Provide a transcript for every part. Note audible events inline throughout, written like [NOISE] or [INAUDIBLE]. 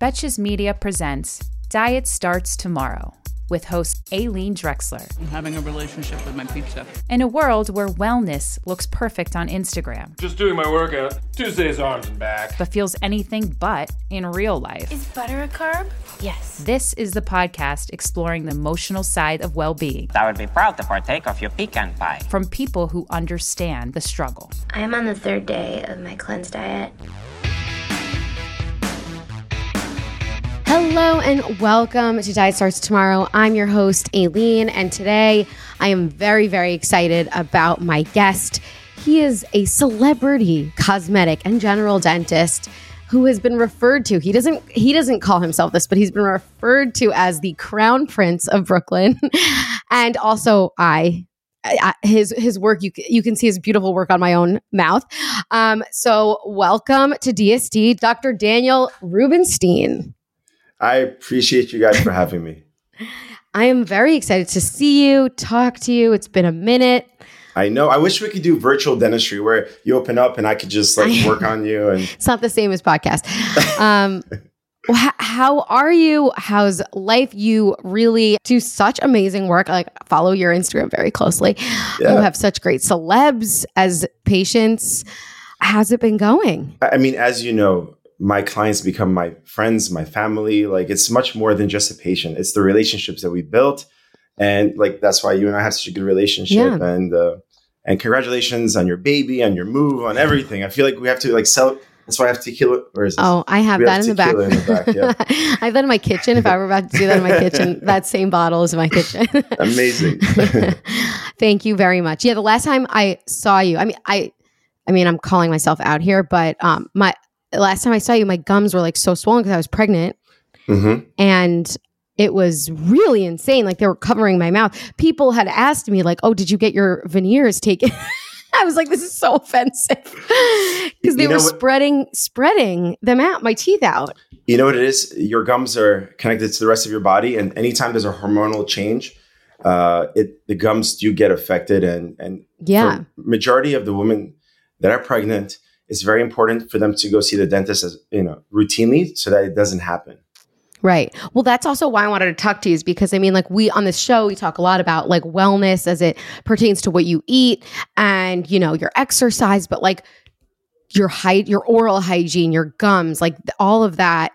Betches Media presents Diet Starts Tomorrow with host Aleen Drexler. I'm having a relationship with my pizza. In a world where wellness looks perfect on Instagram, Just doing my workout. Tuesdays arms and back. but feels anything but in real life. Is butter a carb? Yes. This is the podcast exploring the emotional side of well being I would be proud to partake of your pecan pie. from people who understand the struggle. I am on the third day of my cleanse diet. Hello and welcome to Diet Starts Tomorrow. I'm your host, Aleen, and today I am very, very excited about my guest. He is a celebrity cosmetic and general dentist who has been referred to. He doesn't he doesn't call himself this, but he's been referred to as the crown prince of Brooklyn. [LAUGHS] and also I his his work you you can see his beautiful work on my own mouth. Um, so welcome to DSD, Dr. Daniel Rubinshteyn. I appreciate you guys for having me. I am very excited to see you, talk to you. It's been a minute. I know. I wish we could do virtual dentistry where you open up and I could just like work on you [LAUGHS] and It's not the same as podcast. Um, [LAUGHS] how are you? How's life? You really do such amazing work. Like follow your Instagram very closely. You have such great celebs as patients. How's it been going? I mean, as you know, my clients become my friends, my family. Like it's much more than just a patient. It's the relationships that we built, and like that's why you and I have such a good relationship. Yeah. And uh, and congratulations on your baby, on your move, on everything. I feel like we have to like sell. That's why I have tequila. Where is this? Oh, I have We that in the back. in the back, yeah. [LAUGHS] I have that in my kitchen. If I were about to do that in my kitchen, [LAUGHS] that same bottle is in my kitchen. [LAUGHS] Amazing. Thank you very much. Yeah, the last time I saw you, I mean, I, I mean, I'm calling myself out here, but um, my last time I saw you, my gums were like so swollen because I was pregnant, hmm and it was really insane. Like they were covering my mouth. People had asked me, like, "Oh, did you get your veneers taken?" [LAUGHS] I was like, "This is so offensive," because they You know were what- spreading spreading them out, my teeth out. You know what it is? Your gums are connected to the rest of your body, and anytime there's a hormonal change, uh, it the gums do get affected. And and Yeah. majority of the women that are pregnant, it's very important for them to go see the dentist as you know routinely, so that it doesn't happen. Right. Well, that's also why I wanted to talk to you is because I mean, like we on this show, we talk a lot about like wellness as it pertains to what you eat and, you know, your exercise, but like your height, your oral hygiene, your gums, like all of that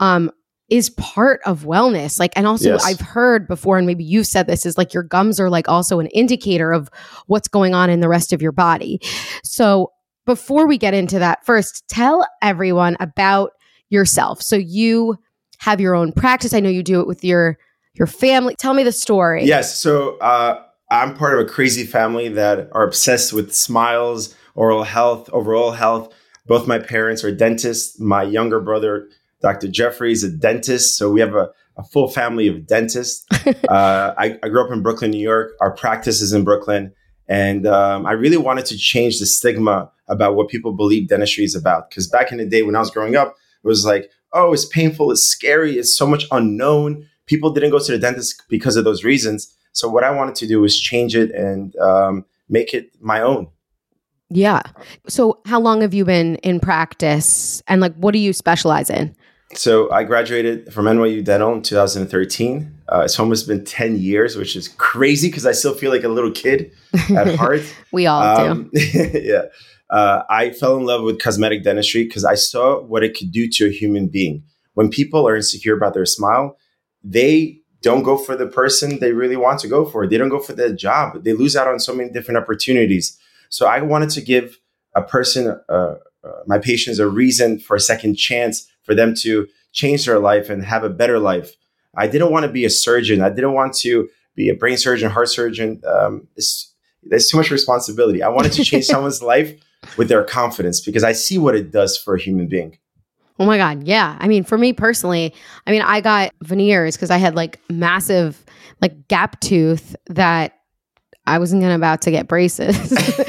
um is part of wellness. Like, and also Yes. I've heard before, and maybe you've said this, is like your gums are like also an indicator of what's going on in the rest of your body. So before we get into that, first tell everyone about yourself. So you have your own practice. I know you do it with your your family. Tell me the story. Yes. So uh, I'm part of a crazy family that are obsessed with smiles, oral health, overall health. Both my parents are dentists. My younger brother, Dr. Jeffrey, is a dentist. So we have a, a full family of dentists. [LAUGHS] uh, I, I grew up in Brooklyn, New York. Our practice is in Brooklyn. And um, I really wanted to change the stigma about what people believe dentistry is about. Because back in the day when I was growing up, it was like, oh, it's painful, it's scary, it's so much unknown. People didn't go to the dentist because of those reasons. So what I wanted to do was change it and um, make it my own. Yeah. So how long have you been in practice and like what do you specialize in? So I graduated from NYU Dental in 2013. Uh, it's almost been 10 years, which is crazy because I still feel like a little kid at [LAUGHS] heart. We all do. Um, [LAUGHS] yeah. Uh, I fell in love with cosmetic dentistry because I saw what it could do to a human being. When people are insecure about their smile, they don't go for the person they really want to go for. They don't go for the job. They lose out on so many different opportunities. So I wanted to give a person, uh, uh, my patients, a reason for a second chance for them to change their life and have a better life. I didn't want to be a surgeon. I didn't want to be a brain surgeon, heart surgeon. Um, it's, there's too much responsibility. I wanted to change [LAUGHS] someone's life with their confidence because I see what it does for a human being. Oh my God. Yeah. I mean, for me personally, I mean, I got veneers because I had like massive, like gap tooth that I wasn't gonna about to get braces. [LAUGHS]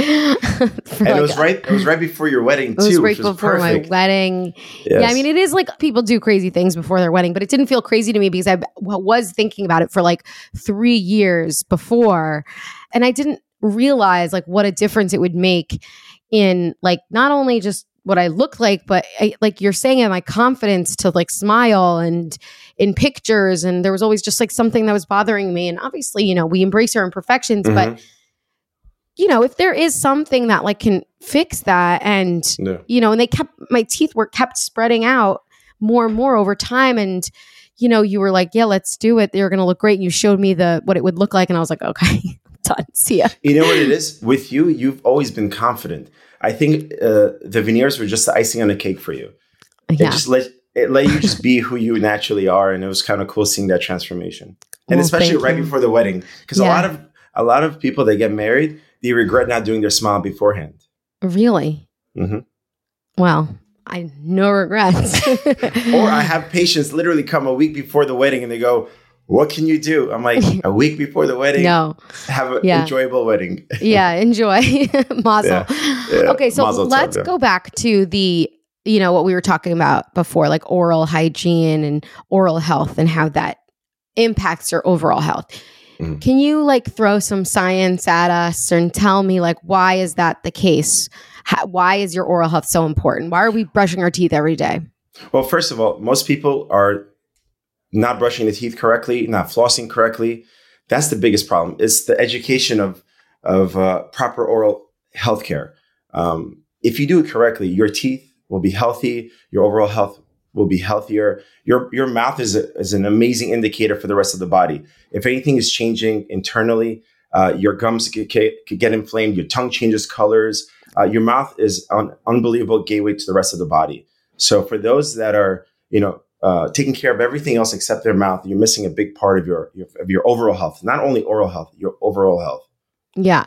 and like, it was right. It was right before your wedding too. It was right before was my wedding. Yes. Yeah, I mean, it is like people do crazy things before their wedding, but it didn't feel crazy to me because I was thinking about it for like three years before, and I didn't realize like what a difference it would make in like not only just what I look like, but I, like you're saying, in my confidence to like smile and in pictures. And there was always just like something that was bothering me. And obviously, you know, we embrace our imperfections, mm-hmm. but you know, if there is something that like can fix that, and you know, and they kept my teeth were kept spreading out more and more over time, and you know, you were like, yeah, let's do it. They're going to look great. And you showed me the what it would look like, and I was like, okay, [LAUGHS] See ya. You know what it is with you? You've always been confident. I think uh, the veneers were just the icing on the cake for you. Yeah. It just let it let you just be who you naturally are, and it was kind of cool seeing that transformation. And well, especially right you. before the wedding, because yeah. a lot of a lot of people that get married, they regret not doing their smile beforehand. Really? Mm-hmm. Well, I no regrets. [LAUGHS] or I [LAUGHS] have patients literally come a week before the wedding, and they go, what can you do? I'm like, [LAUGHS] a week before the wedding, no, have an yeah. enjoyable wedding. [LAUGHS] yeah, enjoy. [LAUGHS] Mazel. Yeah. Yeah. Okay, so Mazel let's go back to the, you know, what we were talking about before, like oral hygiene and oral health and how that impacts your overall health. Mm. Can you like throw some science at us and tell me like why is that the case? How, why is your oral health so important? Why are we brushing our teeth every day? Well, first of all, most people are not brushing the teeth correctly, not flossing correctly. That's the biggest problem. It's the education of of uh, proper oral health care. Um, if you do it correctly, your teeth will be healthy. Your overall health will be healthier. Your your mouth is a, is an amazing indicator for the rest of the body. If anything is changing internally, uh, your gums could, could, get inflamed. Your tongue changes colors. Uh, your mouth is an unbelievable gateway to the rest of the body. So for those that are you know uh, taking care of everything else except their mouth, you're missing a big part of your, your of your overall health. Not only oral health, your overall health. Yeah.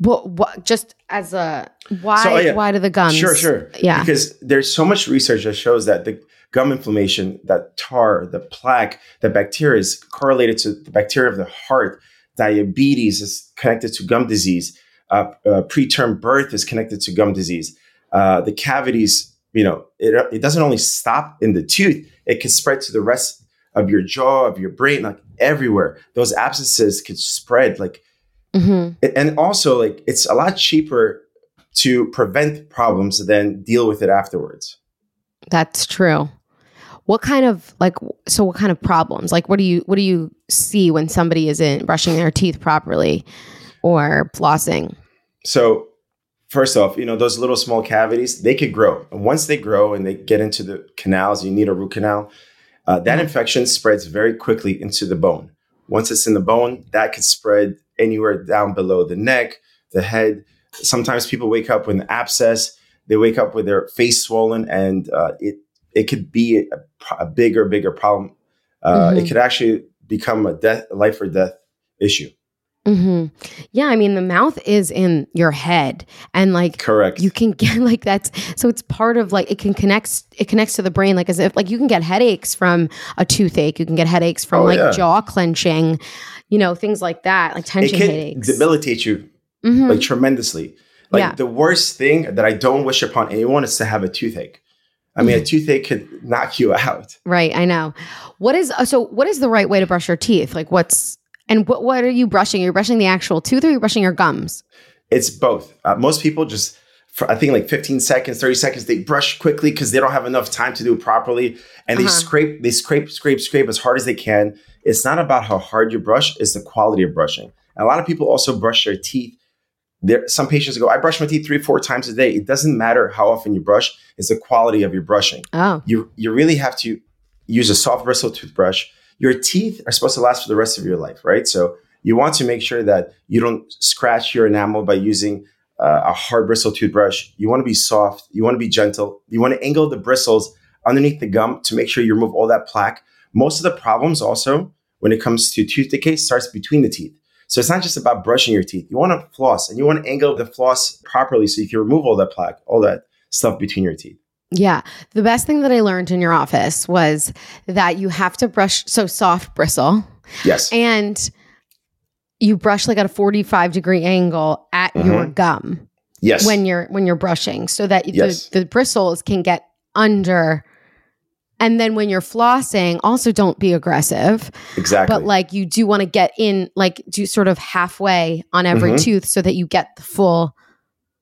But what, just as a why so, yeah. why do the gums? Sure, sure. Yeah. Because there's so much research that shows that the gum inflammation, that tar, the plaque, the bacteria is correlated to the bacteria of the heart. Diabetes is connected to gum disease. Uh, uh, preterm birth is connected to gum disease. Uh, the cavities you know, it, it doesn't only stop in the tooth, it can spread to the rest of your jaw, of your brain, like everywhere. Those abscesses could spread like, mm-hmm. and also like it's a lot cheaper to prevent problems than deal with it afterwards. That's true. What kind of like so what kind of problems? Like what do you what do you see when somebody isn't brushing their teeth properly or flossing? So first off, you know, those little small cavities, they could grow. And once they grow and they get into the canals, you need a root canal. Uh, that mm-hmm. infection spreads very quickly into the bone. Once it's in the bone, that could spread anywhere down below the neck, the head. Sometimes people wake up with an abscess. They wake up with their face swollen, and uh, it it could be a, a bigger, bigger problem. Uh, mm-hmm. It could actually become a death, life or death issue. Mm-hmm. Yeah, I mean the mouth is in your head, and like correct, you can get [LAUGHS] like that's so it's part of like it can connects it connects to the brain like as if like you can get headaches from a toothache, you can get headaches from oh, like yeah. jaw clenching, you know things like that, like tension it can headaches, debilitate you mm-hmm. like tremendously. Like yeah. the worst thing that I don't wish upon anyone is to have a toothache. I mean, a mm-hmm. toothache could knock you out. Right, I know. What is so? What is the right way to brush your teeth? Like, what's and what what are you brushing? You're you brushing the actual tooth or are you brushing your gums? It's both. Uh, most people just, for, I think like 15 seconds, 30 seconds, they brush quickly because they don't have enough time to do it properly. And they uh-huh. scrape, they scrape, scrape, scrape as hard as they can. It's not about how hard you brush, it's the quality of brushing. And a lot of people also brush their teeth. There, some patients go, I brush my teeth three, four times a day. It doesn't matter how often you brush, it's the quality of your brushing. Oh. You, you really have to use a soft bristle toothbrush your teeth are supposed to last for the rest of your life, right? So you want to make sure that you don't scratch your enamel by using uh, a hard bristle toothbrush. You want to be soft. You want to be gentle. You want to angle the bristles underneath the gum to make sure you remove all that plaque. Most of the problems also when it comes to tooth decay starts between the teeth. So it's not just about brushing your teeth. You want to floss and you want to angle the floss properly so you can remove all that plaque, all that stuff between your teeth. Yeah. The best thing that I learned in your office was that you have to brush so soft bristle Yes. and you brush like at a 45 degree angle at your gum yes. when you're when you're brushing so that Yes. the, the bristles can get under and then when you're flossing also don't be aggressive exactly. but like you do want to get in like do sort of halfway on every Mhm. tooth so that you get the full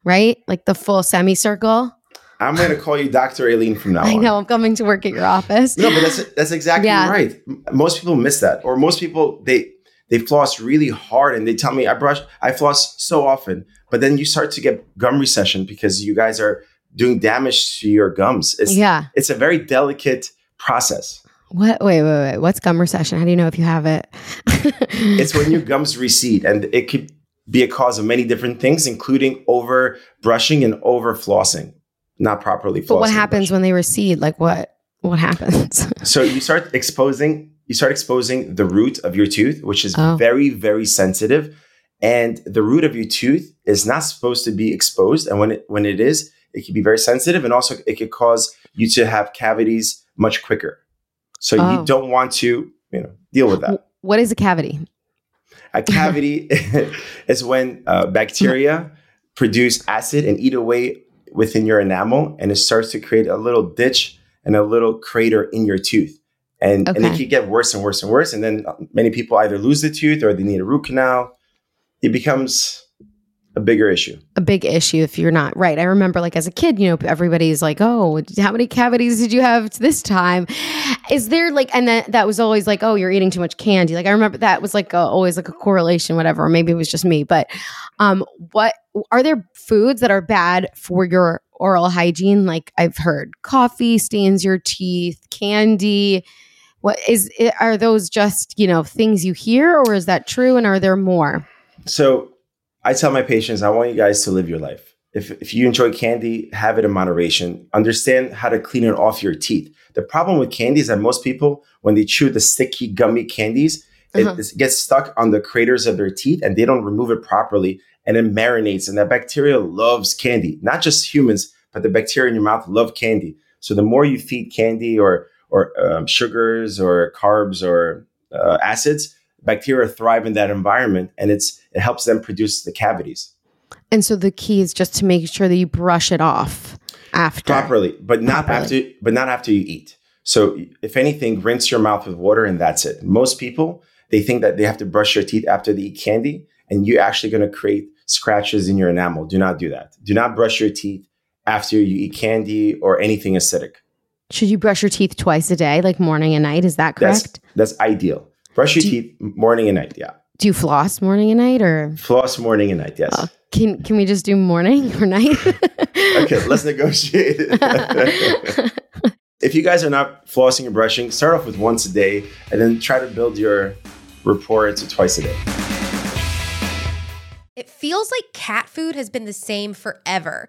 right like the full semicircle I'm going to call you Dr. Aleen from now on. i know i'm coming to work at your office No, but that's that's exactly Yeah. right. Most people miss that, or most people they they floss really hard and they tell me I brush I floss so often, but then you start to get gum recession because you guys are doing damage to your gums. It's yeah it's a very delicate process. what wait wait wait what's gum recession how do you know if you have it [LAUGHS] It's when your gums recede, and it could be a cause of many different things, including over brushing and over flossing, not properly but what happens when they recede like what what happens [LAUGHS] So you start exposing you start exposing the root of your tooth, which is Oh. very very sensitive, and the root of your tooth is not supposed to be exposed. And when it when it is, it can be very sensitive, and also it could cause you to have cavities much quicker. So Oh. you don't want to you know deal with that. what is a cavity A cavity [LAUGHS] [LAUGHS] is when uh, bacteria produce acid and eat away within your enamel, and it starts to create a little ditch and a little crater in your tooth. And, and it Okay. can get worse and worse and worse. And then uh, many people either lose the tooth or they need a root canal. It becomes a bigger issue. a big issue if you're not right. I remember like as a kid, you know, everybody's like, "Oh, how many cavities did you have this time?" Is there like and that that was always like, "Oh, you're eating too much candy." Like I remember that was like a, always like a correlation whatever, or maybe it was just me, but um what are there foods that are bad for your oral hygiene? Like I've heard coffee stains your teeth, candy. What is i- are those just, you know, things you hear or is that true and are there more? So I tell my patients, I want you guys to live your life. If, if you enjoy candy, have it in moderation. Understand how to clean it off your teeth. The problem with candy is that most people, when they chew the sticky, gummy candies, Uh-huh. it gets stuck on the craters of their teeth and they don't remove it properly and it marinates. And that bacteria loves candy, not just humans, but the bacteria in your mouth love candy. So the more you feed candy or or um, sugars or carbs or uh, acids, bacteria thrive in that environment, and it's it helps them produce the cavities And so the key is just to make sure that you brush it off after. properly, but not Properly. after but not after you eat. So if anything, rinse your mouth with water, and that's it. Most people they think that they have to brush their teeth after they eat candy, and you're actually going to create scratches in your enamel. Do not do that. Do not brush your teeth after you eat candy or anything acidic. Should you brush your teeth twice a day, like morning and night? Is that That's correct? that's ideal. Brush your teeth morning and night. Yeah, Do you floss morning and night, or floss morning and night. Yes. Oh, can can we just do morning or night? [LAUGHS] okay, let's negotiate. [LAUGHS] if you guys are not flossing or brushing, start off with once a day and then try to build your rapport to twice a day. It feels like cat food has been the same forever.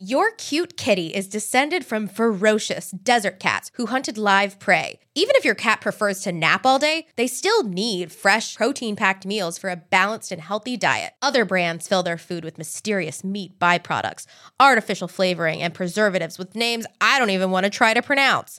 Your cute kitty is descended from ferocious desert cats who hunted live prey. Even if your cat prefers to nap all day, they still need fresh, protein packed meals for a balanced and healthy diet. Other brands fill their food with mysterious meat byproducts, artificial flavoring, and preservatives with names I don't even want to try to pronounce.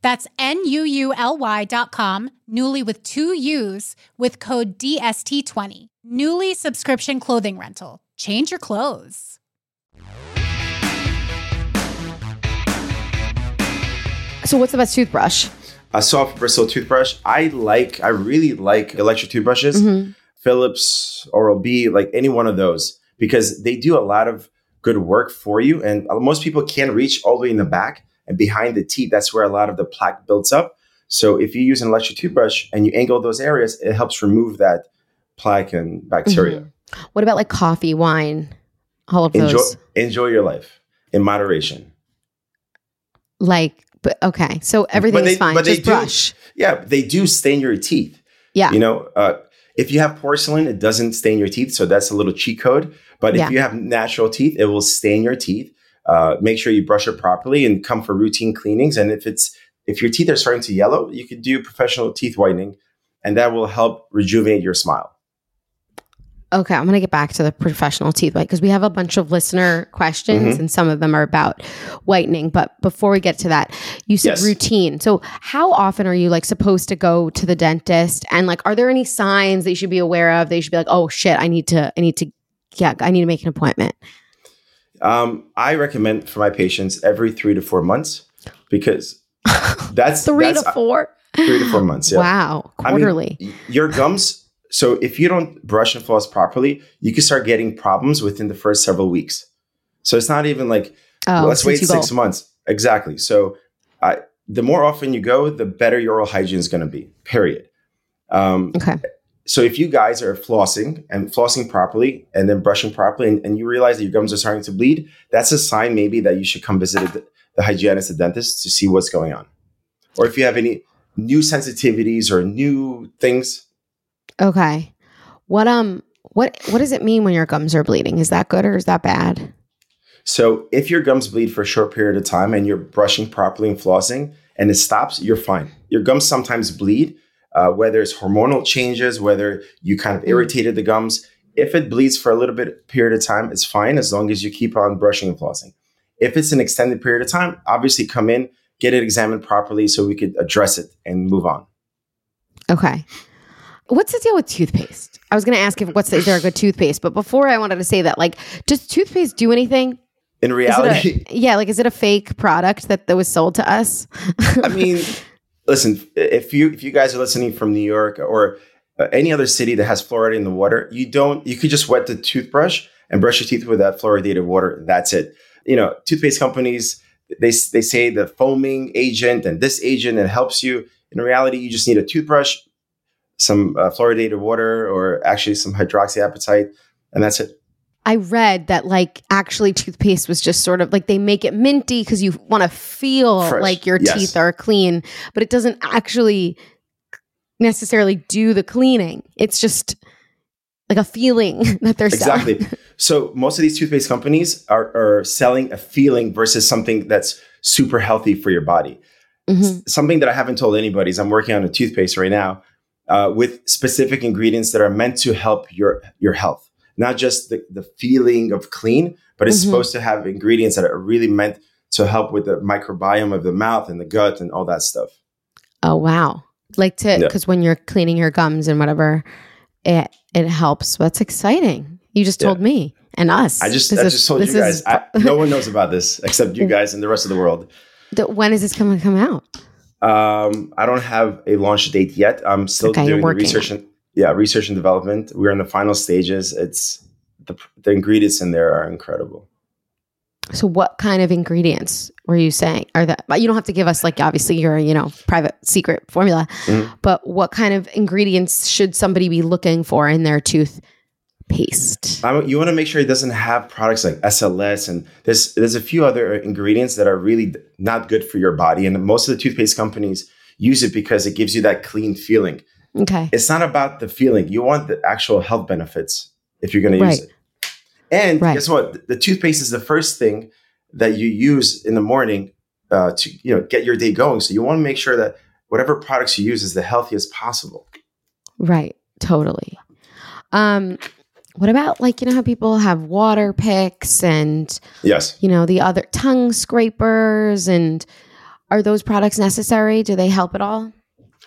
That's N-U-U-L-Y dot com, Nuuly with two U's, with code DST20. Nuuly subscription clothing rental. Change your clothes. So, what's the best toothbrush? A soft bristle toothbrush. I like, I really like electric toothbrushes. Mhm. Philips, Oral B, like any one of those, because they do a lot of good work for you. And most people can't reach all the way in the back and behind the teeth. That's where a lot of the plaque builds up. So if you use an electric toothbrush and you angle those areas, it helps remove that plaque and bacteria. What about like coffee, wine, all of Enjoy, those? enjoy your life in moderation. Like, but okay, so everything But is they- fine. but they Just do- brush. Yeah, they do stain your teeth. Yeah. You know, uh, if you have porcelain, it doesn't stain your teeth. So that's a little cheat code. But Yeah. if you have natural teeth, it will stain your teeth. Uh, make sure you brush it properly and come for routine cleanings. And if it's if your teeth are starting to yellow, you could do professional teeth whitening, and that will help rejuvenate your smile. Okay, I'm gonna get back to the professional teeth white because we have a bunch of listener questions Mhm. and some of them are about whitening. But before we get to that, you said Yes. routine. So how often are you like supposed to go to the dentist? And like, are there any signs that you should be aware of? That you should be like, oh shit, I need to, I need to, yeah, I need to make an appointment. Um, I recommend for my patients every three to four months because [LAUGHS] that's Three that's, to four. three to four [GASPS] months. Yeah. Wow, I mean, quarterly. your gums. So if you don't brush and floss properly, you can start getting problems within the first several weeks. So it's not even like oh, let's wait six go- months. Exactly. So I, the more often you go, the better your oral hygiene is going to be. Period. Um, Okay. So if you guys are flossing and flossing properly and then brushing properly and, and you realize that your gums are starting to bleed, that's a sign maybe that you should come visit the, the hygienist, the dentist to see what's going on. Or if you have any new sensitivities or new things, Okay. What um what what does it mean when your gums are bleeding? Is that good or is that bad? So if your gums bleed for a short period of time and you're brushing properly and flossing and it stops, you're fine. Your gums sometimes bleed, uh, whether it's hormonal changes, whether you kind of irritated the gums. If it bleeds for a little bit period of time, it's fine as long as you keep on brushing and flossing. If it's an extended period of time, obviously come in, get it examined properly so we could address it and move on. Okay. What's the deal with toothpaste? I was going to ask if what's the, is there a good toothpaste, but before I wanted to say that, like, does toothpaste do anything? In reality, a, [LAUGHS] yeah, like, is it a fake product that, that was sold to us? I mean, [LAUGHS] listen, if you if you guys are listening from New York or uh, any other city that has fluoride in the water, you don't you could just wet the toothbrush and brush your teeth with that fluoridated water. That's it. You know, toothpaste companies they they say the foaming agent and this agent it helps you. In reality, you just need a toothbrush, some uh, fluoridated water, or actually some hydroxyapatite, and that's it. I read that like actually toothpaste was just sort of like they make it minty because you want to feel Fresh. like your Yes. teeth are clean, but it doesn't actually necessarily do the cleaning. It's just like a feeling [LAUGHS] that they're selling. Exactly. so most of these toothpaste companies are, are selling a feeling versus something that's super healthy for your body. Mhm. Something that I haven't told anybody is I'm working on a toothpaste right now uh, with specific ingredients that are meant to help your your health. Not just the, the feeling of clean, but it's Mhm. supposed to have ingredients that are really meant to help with the microbiome of the mouth and the gut and all that stuff. Oh wow! Like to Yeah. because when you're cleaning your gums and whatever, it it helps. That's exciting. You just Yeah. told me and us. I just I just told you guys. is- I, no one knows about this [LAUGHS] except you guys and the rest of the world. The- when is this going to come out? Um, I don't have a launch date yet. I'm still Okay, doing the research and yeah, research and development. We're in the final stages. It's the the ingredients in there are incredible. So, what kind of ingredients were you saying? Are that you don't have to give us like obviously your you know private secret formula, Mhm. but what kind of ingredients should somebody be looking for in their toothpaste? I, you want to make sure it doesn't have products like SLS and there's there's a few other ingredients that are really not good for your body. And most of the toothpaste companies use it because it gives you that clean feeling. Okay, It's not about the feeling. You want the actual health benefits if you're going to use Right. it. And Right. guess what? The toothpaste is the first thing that you use in the morning uh, to you know get your day going. So you want to make sure that whatever products you use is the healthiest possible. right, totally. Um, what about like you know how people have water picks and Yes. you know the other tongue scrapers and are those products necessary? Do they help at all?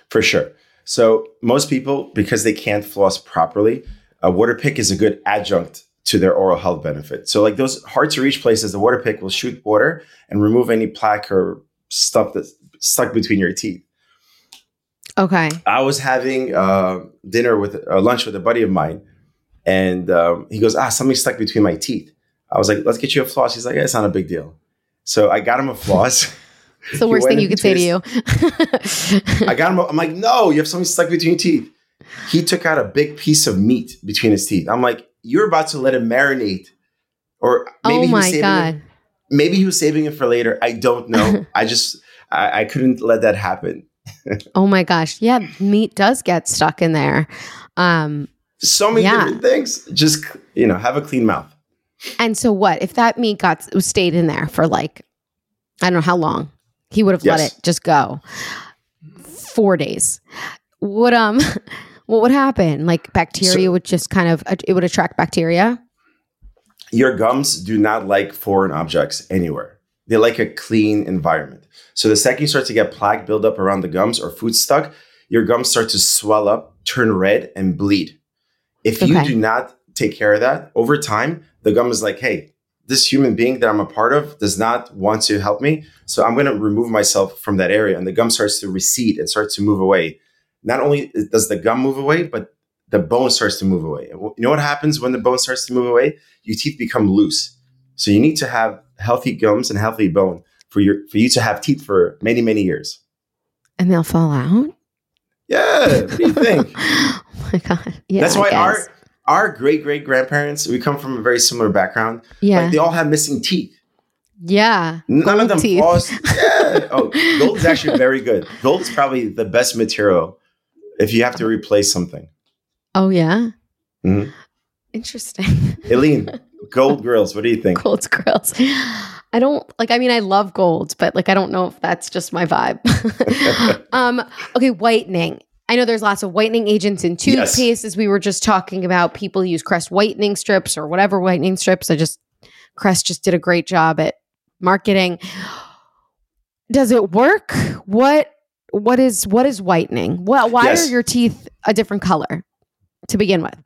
For sure. So most people, because they can't floss properly, a water pick is a good adjunct to their oral health benefit. So like those hard to reach places, the water pick will shoot water and remove any plaque or stuff that's stuck between your teeth. Okay, I was having uh, dinner with uh, lunch with a buddy of mine, and um, he goes, "Ah, something stuck between my teeth." I was like, "Let's get you a floss." He's like, yeah, "It's not a big deal." So I got him a floss. [LAUGHS] it's the worst thing you could say to you. [LAUGHS] I got him. I'm like, "No, you have something stuck between your teeth." He took out a big piece of meat between his teeth. I'm like, "You're about to let it marinate," or maybe oh he was saving it- maybe he was saving it for later. I don't know. [LAUGHS] I just I, I couldn't let that happen. [LAUGHS] Oh my gosh. Yeah, meat does get stuck in there. Um So many Yeah. different things. Just you know, have a clean mouth. and so what if that meat got stayed in there for like I don't know how long. He would have let it just go. 4 days. Would um [LAUGHS] what would happen? Like bacteria So- would just kind of it would attract bacteria? Your gums do not like foreign objects anywhere. They like a clean environment. So the second you start to get plaque buildup around the gums or food stuck, your gums start to swell up, turn red, and bleed. If you do not take care of that over time, the gum is like, hey, this human being that I'm a part of does not want to help me. So I'm going to remove myself from that area. And the gum starts to recede and starts to move away. Not only does the gum move away, but the bone starts to move away. You know what happens when the bone starts to move away? Your teeth become loose. So you need to have healthy gums and healthy bone for your for you to have teeth for many many years. And they'll fall out? Yeah, what do you think? [LAUGHS] oh my god. Yeah. That's why guess. Our great great grandparents we come from a very similar background. Yeah. Like they all have missing teeth. yeah. None of them teeth. floss. [LAUGHS] Yeah. Oh, gold is actually very good. Gold is probably the best material if you have to replace something. Oh yeah. Mhm. Interesting. [LAUGHS] Aleen, gold grills. What do you think? Gold grills. I don't like I mean I love gold, but like I don't know if that's just my vibe. [LAUGHS] um okay, whitening. I know there's lots of whitening agents in Yes. toothpaste as we were just talking about. People use Crest whitening strips or whatever whitening strips. I just Crest just did a great job at marketing. Does it work? What what is what is whitening? Well, why Yes. are your teeth a different color to begin with?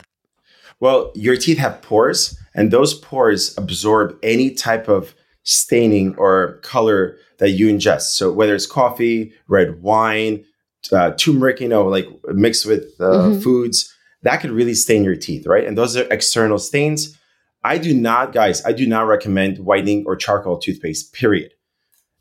Well, your teeth have pores, and those pores absorb any type of staining or color that you ingest. So whether it's coffee, red wine, uh, turmeric, you know, like mixed with uh, Mhm. foods, that could really stain your teeth, right? And those are external stains. I do not, guys, I do not recommend whitening or charcoal toothpaste, period.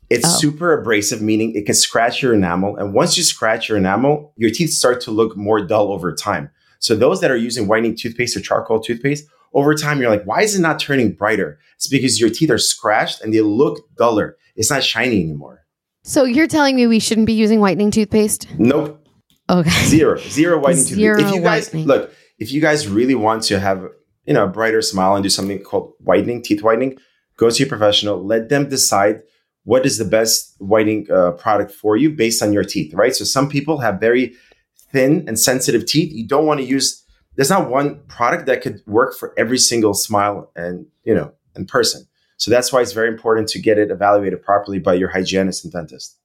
It's Oh. super abrasive, meaning it can scratch your enamel. And once you scratch your enamel, your teeth start to look more dull over time. So those that are using whitening toothpaste or charcoal toothpaste, over time you're like, why is it not turning brighter? It's because your teeth are scratched and they look duller. It's not shiny anymore. So you're telling me we shouldn't be using whitening toothpaste? Nope. Okay. Zero. Zero whitening Zero toothpaste. If you guys whitening. look, if you guys really want to have, you know, a brighter smile and do something called whitening, teeth whitening, go to your professional. Let them decide what is the best whitening uh, product for you based on your teeth, right? So some people have very thin and sensitive teeth. You don't want to use there's not one product that could work for every single smile and you know and person. So that's why it's very important to get it evaluated properly by your hygienist and dentist.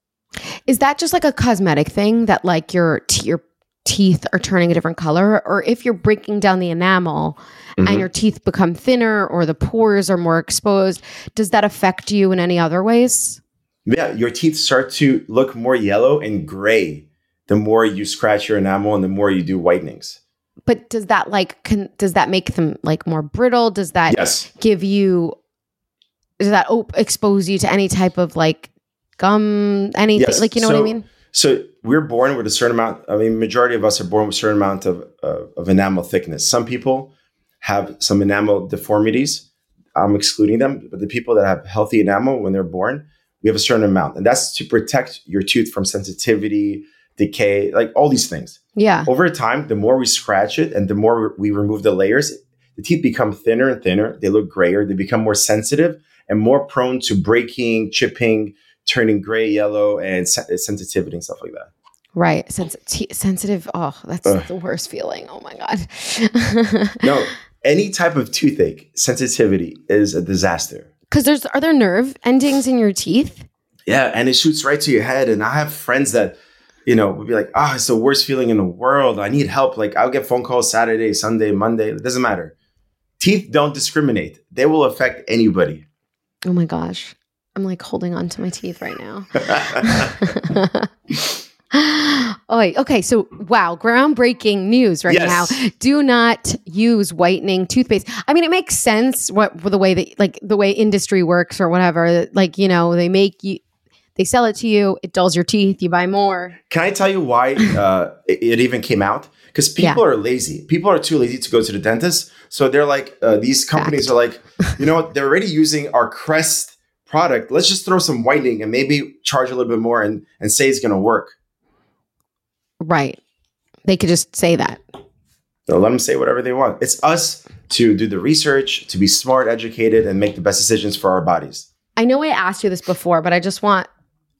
Is that just like a cosmetic thing that like your t- your teeth are turning a different color or if you're breaking down the enamel Mhm. and your teeth become thinner or the pores are more exposed, does that affect you in any other ways? Yeah, your teeth start to look more yellow and gray the more you scratch your enamel and the more you do whitenings. But does that like can, does that make them like more brittle? Does that Yes. give you does that op- expose you to any type of like gum anything Yes. like you know what I mean? So we're born with a certain amount. I mean, majority of us are born with a certain amount of uh, of enamel thickness. Some people have some enamel deformities. I'm excluding them, but the people that have healthy enamel when they're born, we have a certain amount, and that's to protect your tooth from sensitivity, decay, like all these things. Yeah. Over time, the more we scratch it and the more we remove the layers, the teeth become thinner and thinner. They look grayer. They become more sensitive and more prone to breaking, chipping, turning gray, yellow, and sen- sensitivity and stuff like that. Right. Sens- t- sensitive. Oh, that's Ugh. the worst feeling. Oh my god. [LAUGHS] No, any type of toothache sensitivity is a disaster. Cuz there's are there nerve endings in your teeth? Yeah, and it shoots right to your head. And I have friends that, you know, would be like, "Oh, it's the worst feeling in the world. I need help." Like I'll get phone calls Saturday, Sunday, Monday. It doesn't matter. Teeth don't discriminate. They will affect anybody. Oh my gosh. I'm like holding on to my teeth right now. [LAUGHS] oh, okay. So, wow, groundbreaking news right Yes. now. Do not use whitening toothpaste. I mean, it makes sense what the way that like the way industry works or whatever. Like, you know, they make you they sell it to you, it dulls your teeth, you buy more. Can I tell you why uh, it, it even came out? Because people are lazy. People are too lazy to go to the dentist. So they're like, uh, these companies are like, you know what? They're already using our Crest product. Let's just throw some whitening and maybe charge a little bit more and, and say it's going to work. Right. They could just say that. So let them say whatever they want. It's us to do the research, to be smart, educated, and make the best decisions for our bodies. I know I asked you this before, but I just want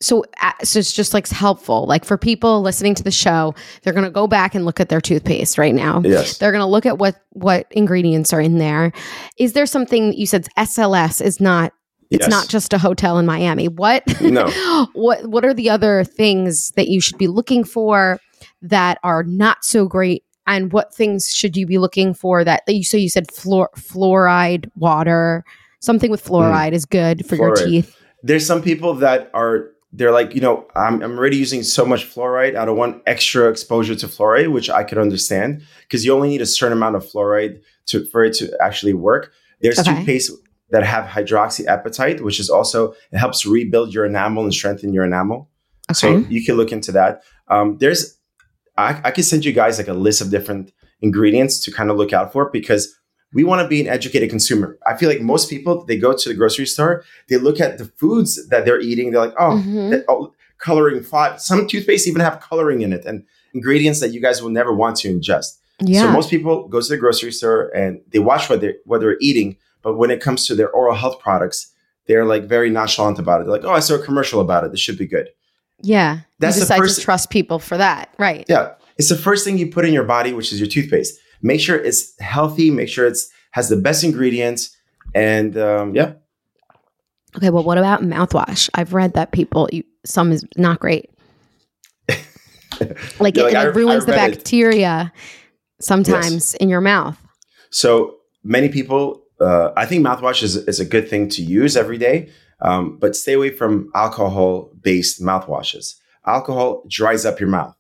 so so it's just like helpful. Like for people listening to the show, they're going to go back and look at their toothpaste right now. Yes. They're going to look at what what ingredients are in there. Is there something you said SLS is not it's Yes. not just a hotel in Miami. What No. [LAUGHS] what what are the other things that you should be looking for that are not so great and what things should you be looking for that, you so you said fluor, fluoride water something with fluoride is good for your Mm. Teeth There's some people that are they're like, you know, I'm, I'm already using so much fluoride. I don't want extra exposure to fluoride, which I could understand because you only need a certain amount of fluoride to for it to actually work. There's Okay. toothpaste that have hydroxyapatite, which is also it helps rebuild your enamel and strengthen your enamel. Okay. So you can look into that. Um, there's, I, I can send you guys like a list of different ingredients to kind of look out for because we want to be an educated consumer. I feel like most people they go to the grocery store, they look at the foods that they're eating, they're like, oh, Mhm. that- oh, coloring five. Some toothpaste even have coloring in it and ingredients that you guys will never want to ingest. yeah So most people go to the grocery store and they watch what they're, what they're eating, but when it comes to their oral health products, they're like very nonchalant about it. They're like, "Oh, I saw a commercial about it. This should be good." yeah That's you the decide first- to trust people for that right Yeah, it's the first thing you put in your body, which is your toothpaste. Make sure it's healthy. Make sure it's has the best ingredients, and um, yeah, okay well what about mouthwash i've read that people you, some is not great [LAUGHS] like it, like, it I- ruins the read it. bacteria sometimes in your mouth So many people, uh, I think mouthwash is, is a good thing to use every day, um, but stay away from alcohol based mouthwashes. Alcohol dries up your mouth.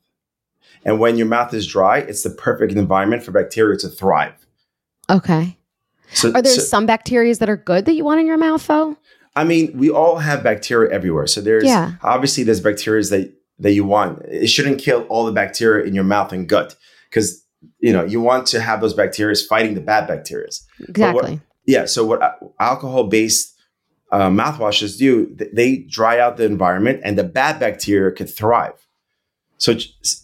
And when your mouth is dry, it's the perfect environment for bacteria to thrive. okay So, are there so- some bacteria that are good that you want in your mouth though I mean, we all have bacteria everywhere. So there's Yeah. obviously there's bacteria that that you want. It shouldn't kill all the bacteria in your mouth and gut because you know you want to have those bacteria fighting the bad bacteria. exactly Yeah. So what alcohol based uh, mouthwashes do, they dry out the environment and the bad bacteria can thrive. So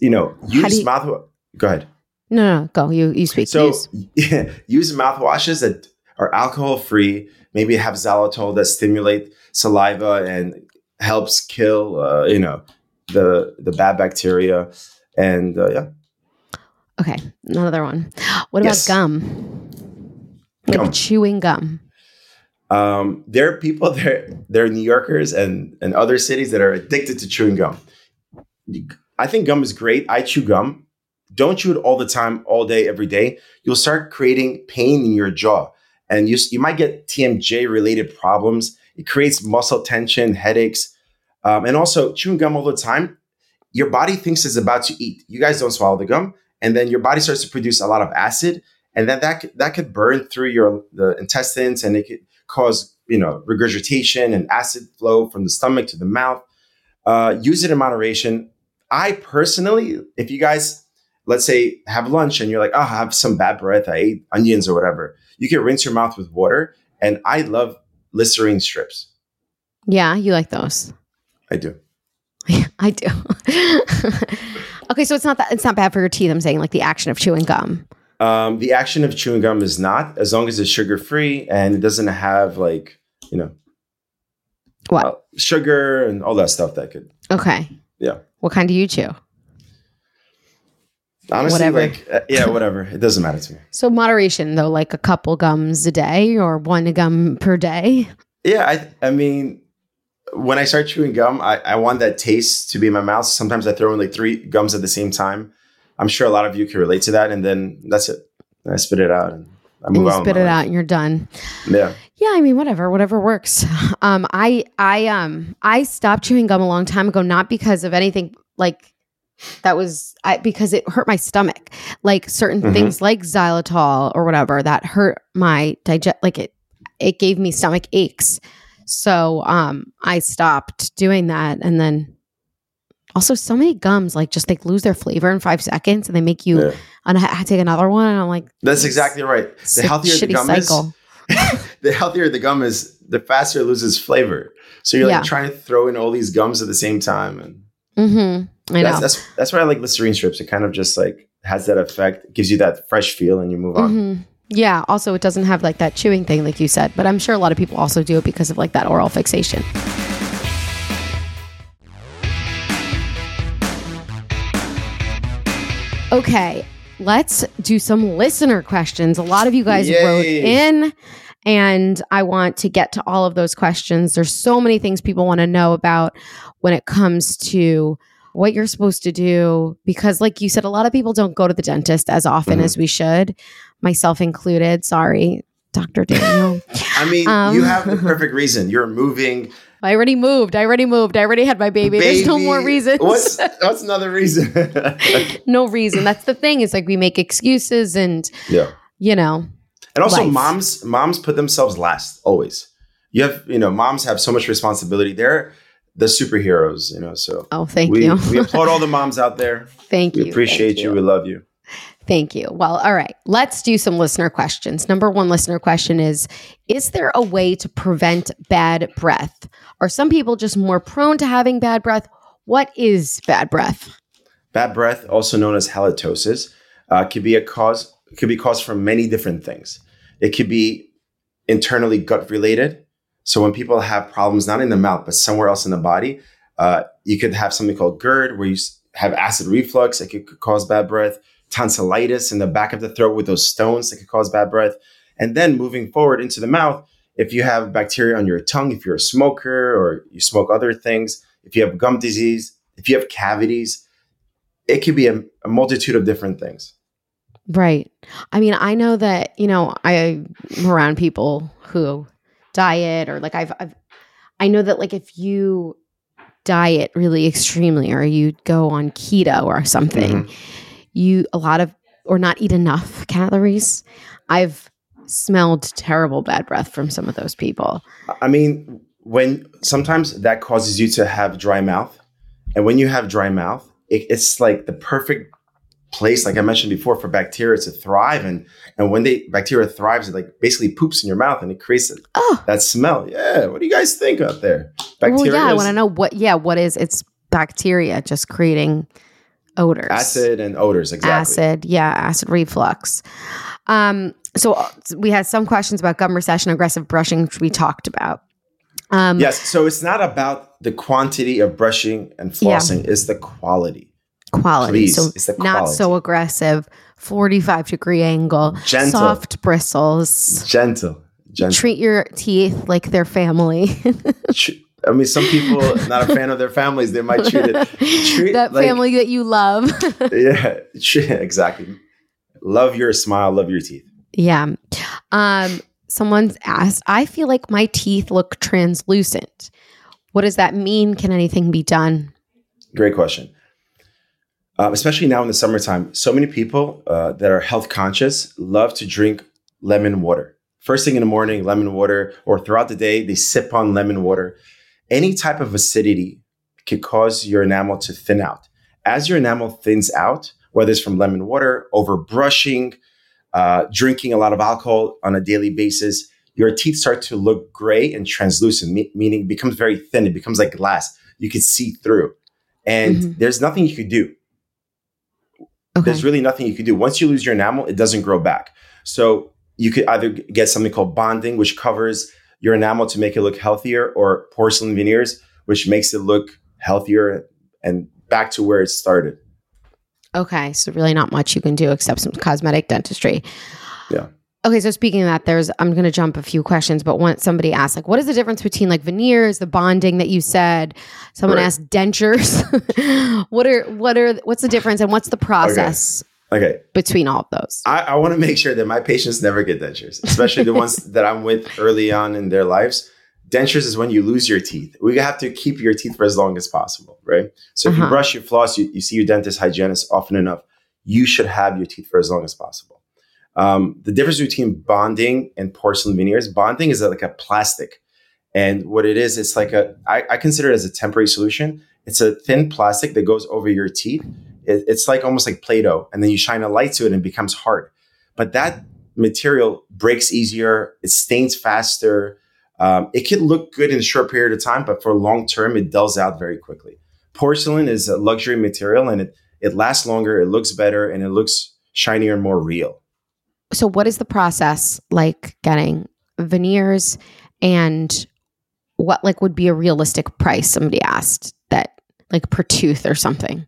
you know, use you- mouthwash. Go ahead. no no go you you speak So Use. [LAUGHS] use mouthwashes that are alcohol free. Maybe have xylitol that stimulate saliva and helps kill, uh, you know, the the bad bacteria. And uh, yeah, Okay, another one. What about Yes. gum? Like Gum. chewing gum. Um, there are people there, there are New Yorkers and, and other cities that are addicted to chewing gum. I think gum is great. I chew gum. Don't chew it all the time, all day, every day. You'll start creating pain in your jaw, and you you might get TMJ related problems. It creates muscle tension, headaches, um, and also chewing gum all the time. Your body thinks it's about to eat. You guys don't swallow the gum, and then your body starts to produce a lot of acid, and then that that could burn through your the intestines, and it could cause you know regurgitation and acid flow from the stomach to the mouth. Uh, use it in moderation. I personally, if you guys, let's say, have lunch and you're like, oh, I have some bad breath, I ate onions or whatever, you can rinse your mouth with water. And I love Listerine strips. Yeah, you like those. I do. [LAUGHS] I do. [LAUGHS] okay, so it's not that it's not bad for your teeth. I'm saying like the action of chewing gum. Um, the action of chewing gum is not, as long as it's sugar free and it doesn't have like, you know, What? uh, sugar and all that stuff that could, Okay. yeah. What kind do you chew? Honestly, Whatever. like, uh, yeah, whatever. It doesn't matter to me. [LAUGHS] So moderation though, like a couple gums a day or one gum per day. Yeah, I I mean, when I start chewing gum, I, I want that taste to be in my mouth. Sometimes I throw in like three gums at the same time. I'm sure a lot of you can relate to that, and then that's it. I spit it out and I And move you on. spit it life. out and you're done. Yeah. Yeah, I mean whatever, whatever works. [LAUGHS] Um I I um I stopped chewing gum a long time ago not because of anything like that was I because it hurt my stomach. Like certain Mhm. things like xylitol or whatever that hurt my digest like it it gave me stomach aches. So um I stopped doing that and then also so many gums like just like lose their flavor in 5 seconds and they make you Yeah. I take another one and I'm like That's exactly right. The healthier the gum cycle. is, [LAUGHS] the healthier the gum is, the faster it loses flavor. So you're Yeah. like trying to throw in all these gums at the same time, and mm-hmm. I that's know. that's that's why I like Listerine strips. It kind of just like has that effect, gives you that fresh feel, and you move on. Mhm. Yeah. Also, it doesn't have like that chewing thing, like you said, but I'm sure a lot of people also do it because of like that oral fixation. Okay, let's do some listener questions. A lot of you guys wrote in, and I want to get to all of those questions. There's so many things people want to know about when it comes to what you're supposed to do because like you said a lot of people don't go to the dentist as often Mhm. as we should myself included sorry dr daniel [LAUGHS] I mean, Um. you have the [LAUGHS] perfect reason. You're moving. I already moved i already moved i already had my baby, there's no more baby. reasons What's [LAUGHS] what's another reason? [LAUGHS] no reason that's the thing It's like we make excuses and yeah. you know And also life. moms moms put themselves last always. You have, you know, moms have so much responsibility. They're the superheroes, you know. So oh thank we, you we [LAUGHS] applaud all the moms out there. thank you We appreciate thank you. We love you. Thank you. Well, all right. Let's do some listener questions. Number one listener question is Is there a way to prevent bad breath? Are some people just more prone to having bad breath? What is bad breath? Bad breath, also known as halitosis, uh, could be a cause. Could be caused from many different things. It could be internally gut related. So when people have problems not in the mouth but somewhere else in the body, uh, you could have something called GERD, where you have acid reflux. It could cause bad breath. Tonsillitis in the back of the throat with those stones that could cause bad breath. And then moving forward into the mouth, if you have bacteria on your tongue, if you're a smoker or you smoke other things, if you have gum disease, if you have cavities, it could be a, a multitude of different things. Right. I mean, I know that, you know, I'm around people who diet or like I've, I've I know that like if you diet really extremely or you go on keto or something, mm-hmm. You a lot of or not eat enough calories. I've smelled terrible bad breath from some of those people. I mean, when sometimes that causes you to have dry mouth, and when you have dry mouth, it, it's like the perfect place, like I mentioned before, for bacteria to thrive. And and when they bacteria thrives, it like basically poops in your mouth, and it creates that- Oh, that smell. Yeah, what do you guys think out there? well, yeah, I want to know what yeah, what is it's bacteria just creating odors. acid and odors. Exactly. acid yeah acid reflux um so uh, we had some questions about gum recession aggressive brushing which we talked about um Yes. So it's not about the quantity of brushing and Yeah. flossing; it's the quality. quality. Please, so it's the not so aggressive, 45 degree angle, Gentle. soft bristles. Gentle, gentle. Treat your teeth like they're family. [LAUGHS] I mean, some people [LAUGHS] not a fan of their families. They might treat it. Treat, that like- family that you love. [LAUGHS] Yeah, treat- exactly. Love your smile. Love your teeth. yeah. Um, someone's asked, I feel like my teeth look translucent. What does that mean? Can anything be done? Great question. Um, especially now in the summertime, so many people uh, that are health conscious love to drink lemon water. First thing in the morning, lemon water, or throughout the day, they sip on lemon water. Any type of acidity could cause your enamel to thin out. As your enamel thins out, whether it's from lemon water, over brushing, uh, drinking a lot of alcohol on a daily basis, your teeth start to look gray and translucent, me- meaning it becomes very thin. It becomes like glass. You can see through. And Mhm. there's nothing you could do. Okay. There's really nothing you can do. Once you lose your enamel, it doesn't grow back. So you could either get something called bonding, which covers your enamel to make it look healthier, or porcelain veneers, which makes it look healthier and back to where it started. Okay, so really not much you can do except some cosmetic dentistry. Yeah. Okay, so speaking of that, there's I'm going to jump a few questions, but once somebody asked, like, what is the difference between like veneers, the bonding that you said? Someone Right. asked dentures. [LAUGHS] what are what are what's the difference and what's the process Okay. Between all of those? I, I want to make sure that my patients never get dentures, especially the ones [LAUGHS] that I'm with early on in their lives. Dentures is when you lose your teeth. We have to keep your teeth for as long as possible, right? So if Uh-huh. you brush, you floss, you, you see your dentist, hygienist often enough, you should have your teeth for as long as possible. Um, the difference between bonding and porcelain veneers, bonding is like a plastic. And what it is, it's like a, I, I consider it as a temporary solution. It's a thin plastic that goes over your teeth. It, it's like almost like Play Doh. And then you shine a light to it and it becomes hard. But that material breaks easier, it stains faster. Um, it can look good in a short period of time, but for long term, it dulls out very quickly. Porcelain is a luxury material and it, it lasts longer, it looks better, and it looks shinier and more real. So what is the process like getting veneers and what like would be a realistic price? Somebody asked that like per tooth or something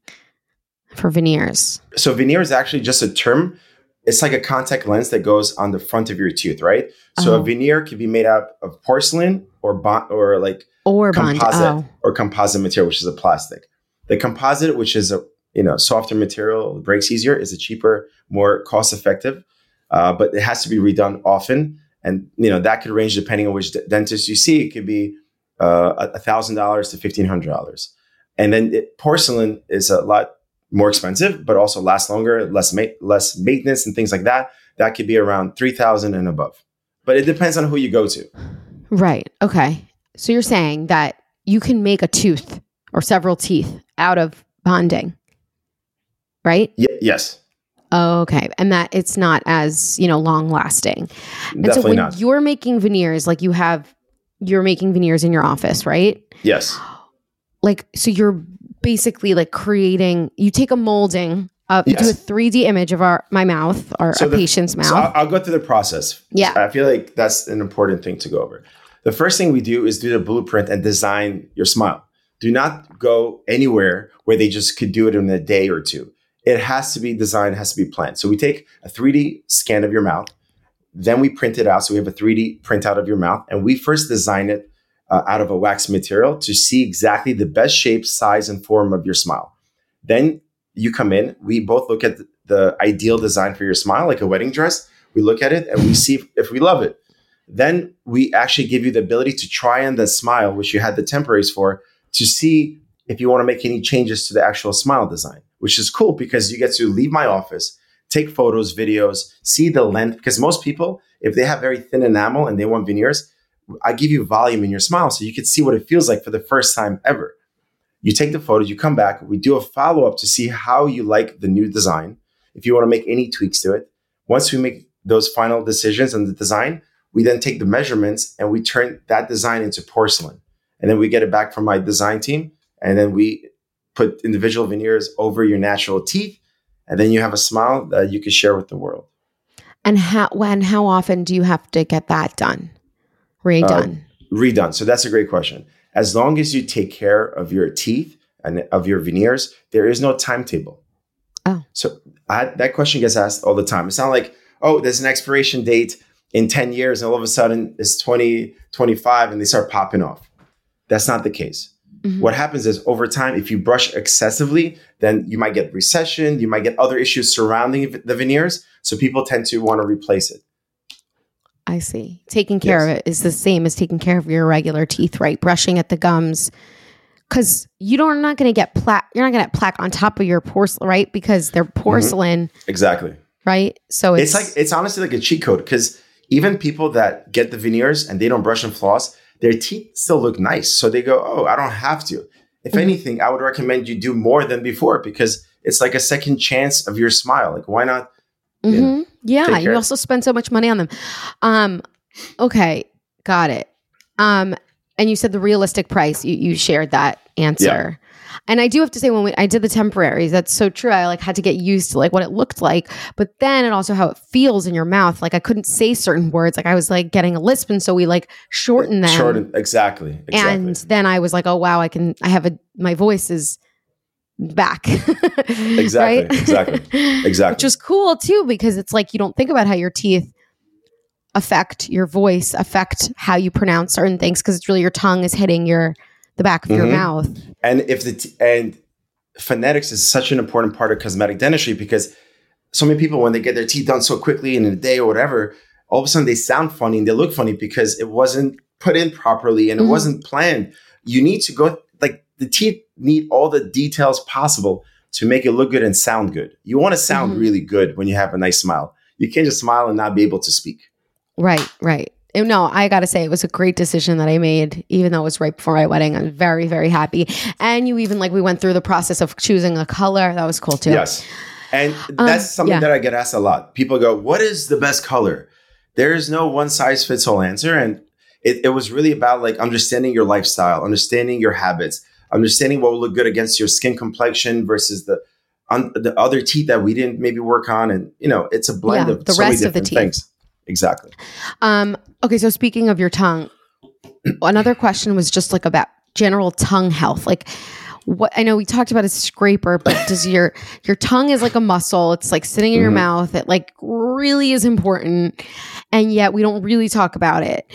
for veneers. So veneer is actually just a term. It's like a contact lens that goes on the front of your tooth, right? So Oh. a veneer can be made out of porcelain or bond or like Or bond. composite Oh. or composite material, which is a plastic. The composite, which is a you know softer material, breaks easier, is a cheaper, more cost effective, uh, but it has to be redone often, and you know that could range depending on which d- dentist you see. It could be uh, a thousand dollars to fifteen hundred dollars, and then it, porcelain is a lot more expensive, but also lasts longer, less ma- less maintenance and things like that. That could be around three thousand and above, but it depends on who you go to. Right. Okay. So you're saying that you can make a tooth or several teeth out of bonding, right? Y- yes, okay. And that it's not as, you know, long lasting. And so definitely when not. you're making veneers, like you have, you're making veneers in your office, right? Yes. Like, so you're basically like creating, you take a molding of, you do a 3D image of our, my mouth or So a the- patient's mouth. So I'll, I'll go through the process. Yeah. I feel like that's an important thing to go over. The first thing we do is do the blueprint and design your smile. Do not go anywhere where they just could do it in a day or two. It has to be designed, has to be planned. So we take a 3D scan of your mouth, then we print it out. So we have a 3D printout of your mouth, and we first design it uh, out of a wax material to see exactly the best shape, size, and form of your smile. Then you come in, we both look at the ideal design for your smile, like a wedding dress. We look at it and we see if, if we love it. Then we actually give you the ability to try on the smile, which you had the temporaries for, to see if you want to make any changes to the actual smile design, which is cool because you get to leave my office, take photos, videos, see the length. Because most people, if they have very thin enamel and they want veneers, I give you volume in your smile so you can see what it feels like for the first time ever. You take the photos, you come back, we do a follow up to see how you like the new design, if you want to make any tweaks to it. Once we make those final decisions on the design, we then take the measurements and we turn that design into porcelain. And then we get it back from my design team. And then we put individual veneers over your natural teeth. And then you have a smile that you can share with the world. and how, when, how often do you have to get that done? Redone. redone. So that's a great question. As long as you take care of your teeth and of your veneers, there is no timetable. Oh. So I, that question gets asked all the time. It's not like, oh, there's an expiration date in 10 years and all of a sudden it's 2025 and they start popping off. That's not the case. Mhm. What happens is over time, if you brush excessively, then you might get recession, you might get other issues surrounding the veneers. So people tend to want to replace it. I see. Taking care of it is the same as taking care of your regular teeth, right? Brushing at the gums. Cause you don't, are not going to get plaque. You're not going to get plaque on top of your porcelain, right? Because they're porcelain, Exactly. right? So It's, it's, like, it's honestly like a cheat code because even people that get the veneers and they don't brush and floss, their teeth still look nice. So they go, oh, I don't have to. If Mhm. anything, I would recommend you do more than before because it's like a second chance of your smile. Like, why not? You know, Mhm. yeah. You also spend so much money on them. Um, okay, got it. Um, and you said the realistic price. You you shared that answer. Yeah. And I do have to say, when we, I did the temporaries, that's so true. I like had to get used to like what it looked like, but then it also how it feels in your mouth. Like I couldn't say certain words. Like I was like getting a lisp, and so we like shortened them. Shorten, exactly. Exactly. And then I was like, oh wow, I can. I have a my voice is back. [LAUGHS] Exactly, exactly, exactly. Which was cool too because it's like you don't think about how your teeth affect your voice, affect how you pronounce certain things because it's really your tongue is hitting your the back of your Mhm. mouth. and if the t- and phonetics is such an important part of cosmetic dentistry because so many people when they get their teeth done so quickly in a day or whatever all of a sudden they sound funny and they look funny because it wasn't put in properly and it Mhm. wasn't planned you need to go like the teeth need all the details possible to make it look good and sound good you want to sound Mhm. really good when you have a nice smile you can't just smile and not be able to speak Right, right. No, I got to say it was a great decision that I made, even though it was right before my wedding. I'm very, very happy. And you even like we went through the process of choosing a color. That was cool too. Yes. And that's Um, something yeah. that I get asked a lot. People go, What is the best color? There is no one size fits all answer. And it, it was really about like understanding your lifestyle, understanding your habits, understanding what will look good against your skin complexion versus the un, the other teeth that we didn't maybe work on. And you know, it's a blend Yeah, of the so many rest of the different teeth. things. Exactly. Um, okay, so speaking of your tongue, another question was just like about general tongue health. Like what I know we talked about a scraper, but does your your tongue is like a muscle. It's like sitting in your Mhm. mouth. It like really is important. And yet we don't really talk about it.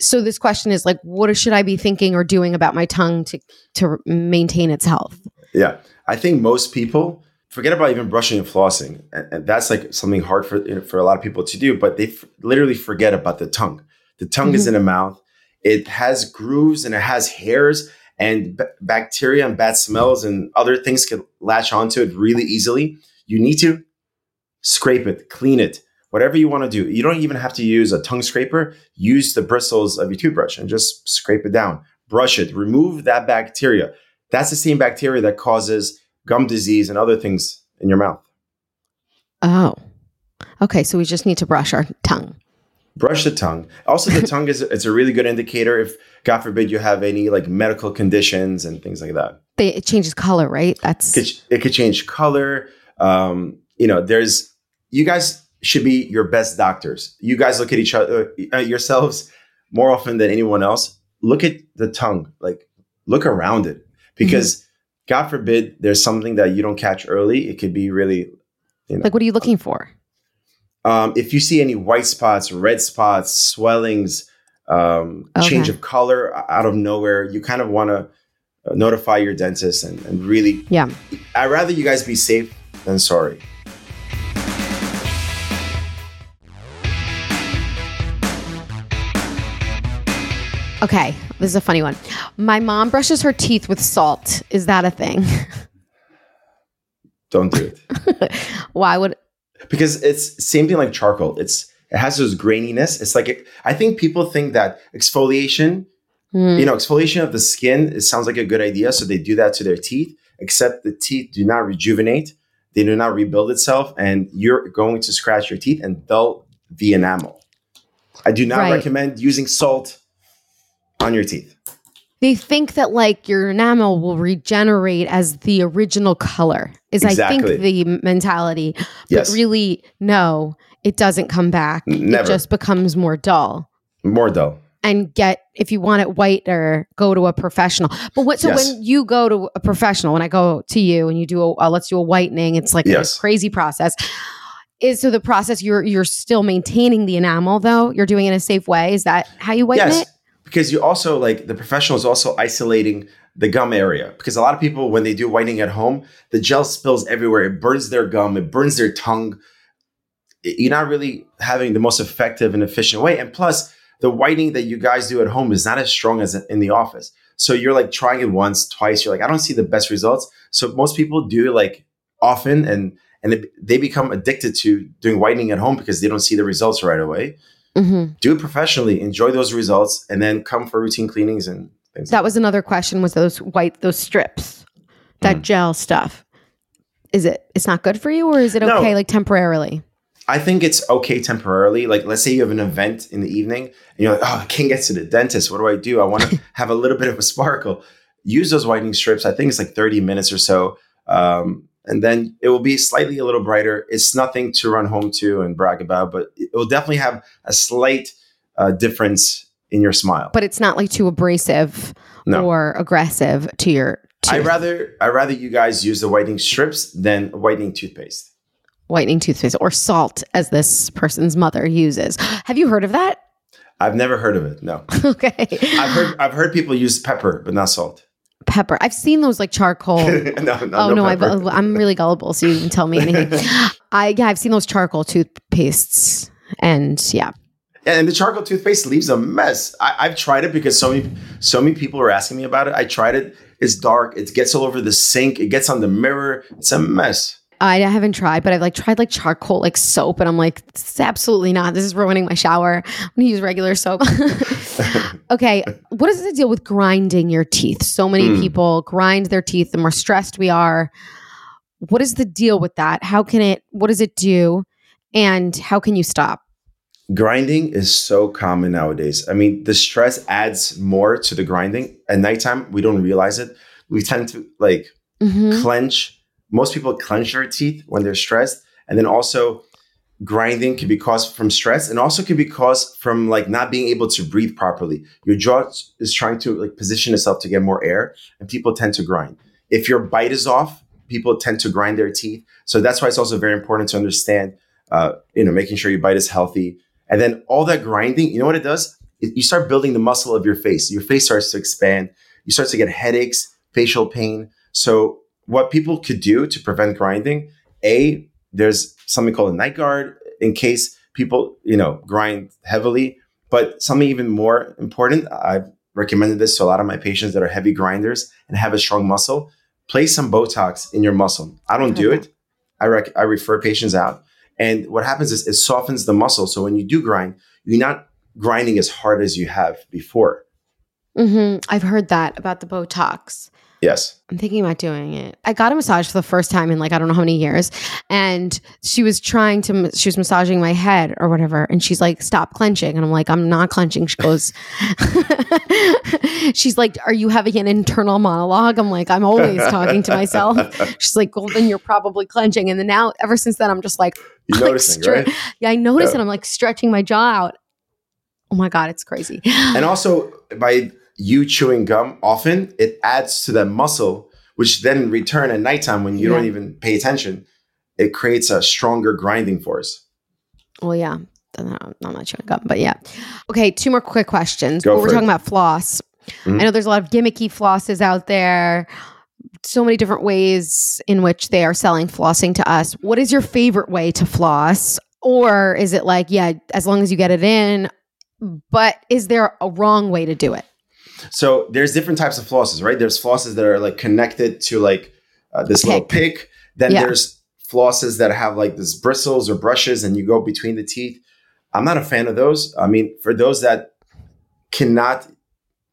So this question is like, what should I be thinking or doing about my tongue to to maintain its health? Yeah. I think most people forget about even brushing and flossing. And, and that's like something hard for, you know, for a lot of people to do, but they f- literally forget about the tongue. The tongue is mm-hmm. in the mouth. It has grooves and it has hairs and b- bacteria and bad smells and other things can latch onto it really easily. You need to scrape it, clean it, whatever you want to do. You don't even have to use a tongue scraper. Use the bristles of your toothbrush and just scrape it down. Brush it, remove that bacteria. That's the same bacteria that causes gum disease and other things in your mouth. Oh. Okay, so we just need to brush our tongue. Brush the tongue. Also, the [LAUGHS] tongue is it's a really good indicator if, God forbid, you have any like medical conditions and things like that. They, it changes color, right? That's It could, it could change color. Um, you know, there's you guys should be your best doctors. You guys look at each other uh, yourselves more often than anyone else. Look at the tongue, like look around it, because God forbid there's something that you don't catch early. It could be really, you know, like what are you looking for? Um, if you see any white spots, red spots, swellings, um, change of color out of nowhere, you kind of want to notify your dentist and, and really. Yeah. I'd rather you guys be safe than sorry. Okay, this is a funny one. My mom brushes her teeth with salt. Is that a thing? [LAUGHS] Don't do it [LAUGHS] Why would because it's same thing like charcoal. It's it has this graininess. It's like I think people think that exfoliation, Hmm. you know, exfoliation of the skin. It sounds like a good idea, so they do that to their teeth. Except the teeth do not rejuvenate. They do not rebuild itself, and you're going to scratch your teeth and dull the enamel. I do not Right. recommend using salt on your teeth. they think that like your enamel will regenerate as the original color? Is I think the mentality, Yes. but really no, it doesn't come back. Never. It just becomes more dull. More dull. and get if you want it white or go to a professional. But what so Yes. when you go to a professional, when I go to you and you do a uh, let's do a whitening, it's like Yes. a crazy process. Is so the process you're you're still maintaining the enamel though? You're doing it in a safe way. Is that how you whiten yes, it? Because you also like the professional is also isolating the gum area because a lot of people when they do whitening at home, the gel spills everywhere. It burns their gum. It burns their tongue. You're not really having the most effective and efficient way. And plus, the whitening that you guys do at home is not as strong as in the office. So you're like trying it once, twice. You're like, I don't see the best results. So most people do like often, and and they become addicted to doing whitening at home because they don't see the results right away Mm-hmm. do it professionally, enjoy those results, and then come for routine cleanings and things. That was another question. Was those white those strips, that Mm. gel stuff? Is it it's not good for you, or is it No. okay like temporarily? I think it's okay temporarily. Like, let's say you have an event in the evening, and you're like, "Oh, I can't get to the dentist. What do I do? I want to [LAUGHS] have a little bit of a sparkle." Use those whitening strips. I think it's like 30 minutes or so, um, and then it will be slightly a little brighter. It's nothing to run home to and brag about, but it will definitely have a slight uh, difference in your smile. But it's not like too abrasive No. or aggressive to your teeth. I rather I rather you guys use the whitening strips than whitening toothpaste. whitening toothpaste or salt, as this person's mother uses. [GASPS] Have you heard of that? I've never heard of it. No, [LAUGHS] okay, I've heard I've heard people use pepper, but not salt. Pepper. I've seen those like charcoal. [LAUGHS] no, no, oh no, I've, pepper. Uh, I'm really gullible, so you can tell me [LAUGHS] anything. I yeah, I've seen those charcoal toothpastes, and yeah, and the charcoal toothpaste leaves a mess. I, I've tried it because so many so many people are asking me about it. I tried it. It's dark. It gets all over the sink. It gets on the mirror. It's a mess. I haven't tried, but I've like tried like charcoal like soap, and I'm like, this is absolutely not. This is ruining my shower. I'm gonna use regular soap. [LAUGHS] okay, what is the deal with grinding your teeth? So many Mm. people grind their teeth. The more stressed we are, what is the deal with that? How can it? What does it do? And how can you stop? Grinding is so common nowadays. I mean, the stress adds more to the grinding. At nighttime, we don't realize it. We tend to like Mhm. clench. Most people clench their teeth when they're stressed. And then also grinding can be caused from stress and also can be caused from like not being able to breathe properly. Your jaw is trying to like position itself to get more air and people tend to grind. If your bite is off, people tend to grind their teeth. So that's why it's also very important to understand, uh, you know, making sure your bite is healthy. And then all that grinding, you know what it does? It, you start building the muscle of your face. Your face starts to expand. You start to get headaches, facial pain. So what people could do to prevent grinding, A, there's something called a night guard in case people, you know, grind heavily. But something even more important, I've recommended this to a lot of my patients that are heavy grinders and have a strong muscle. Place some Botox in your muscle. I don't do it. I rec- I refer patients out. And what happens is it softens the muscle. So when you do grind, you're not grinding as hard as you have before. Mhm. I've heard that about the Botox. Yes. I'm thinking about doing it. I got a massage for the first time in like I don't know how many years, and she was trying to. She was massaging my head or whatever, and she's like, "Stop clenching," and I'm like, "I'm not clenching." She goes, [LAUGHS] "She's like, are you having an internal monologue?" I'm like, "I'm always talking to myself." [LAUGHS] She's like, "Well, then you're probably clenching." And then now, ever since then, I'm just like, You're [LAUGHS] like, noticing, right? Yeah, I notice Yeah. it. I'm like stretching my jaw out. Oh my god, it's crazy. And also by you chewing gum often, it adds to that muscle, which then return at nighttime when you don't even pay attention, it creates a stronger grinding force. Well, yeah. I'm not chewing gum, but yeah. Okay, two more quick questions. Well, we're for talking about floss. Mhm. I know there's a lot of gimmicky flosses out there. So many different ways in which they are selling flossing to us. What is your favorite way to floss? Or is it like, yeah, as long as you get it in, but is there a wrong way to do it? So there's different types of flosses, right? There's flosses that are like connected to like uh, this little pick. Then Yeah. there's flosses that have like this bristles or brushes and you go between the teeth. I'm not a fan of those. I mean, for those that cannot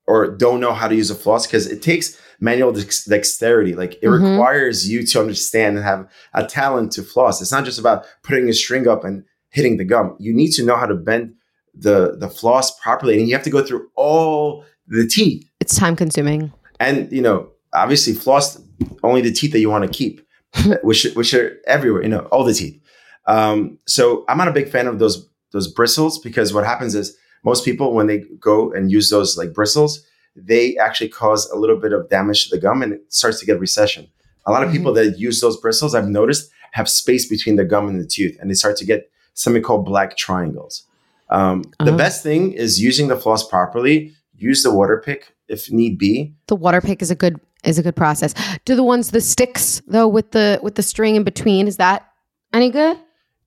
or don't know how to use a floss, because it takes manual dex- dexterity. Like it Mhm. requires you to understand and have a talent to floss. It's not just about putting a string up and hitting the gum. You need to know how to bend the the floss properly, and you have to go through all the teeth. It's time consuming. And you know, obviously, floss only the teeth that you want to keep, [LAUGHS] which which are everywhere. You know, all the teeth. Um, so I'm not a big fan of those those bristles because what happens is most people when they go and use those like bristles, they actually cause a little bit of damage to the gum and it starts to get recession. A lot of people Mm-hmm. that use those bristles, I've noticed, have space between the gum and the tooth, and they start to get something called black triangles. Um, the Oh. best thing is using the floss properly. Use the water pick if need be. The water pick is a good is a good process. Do the ones the sticks though with the with the string in between is that any good?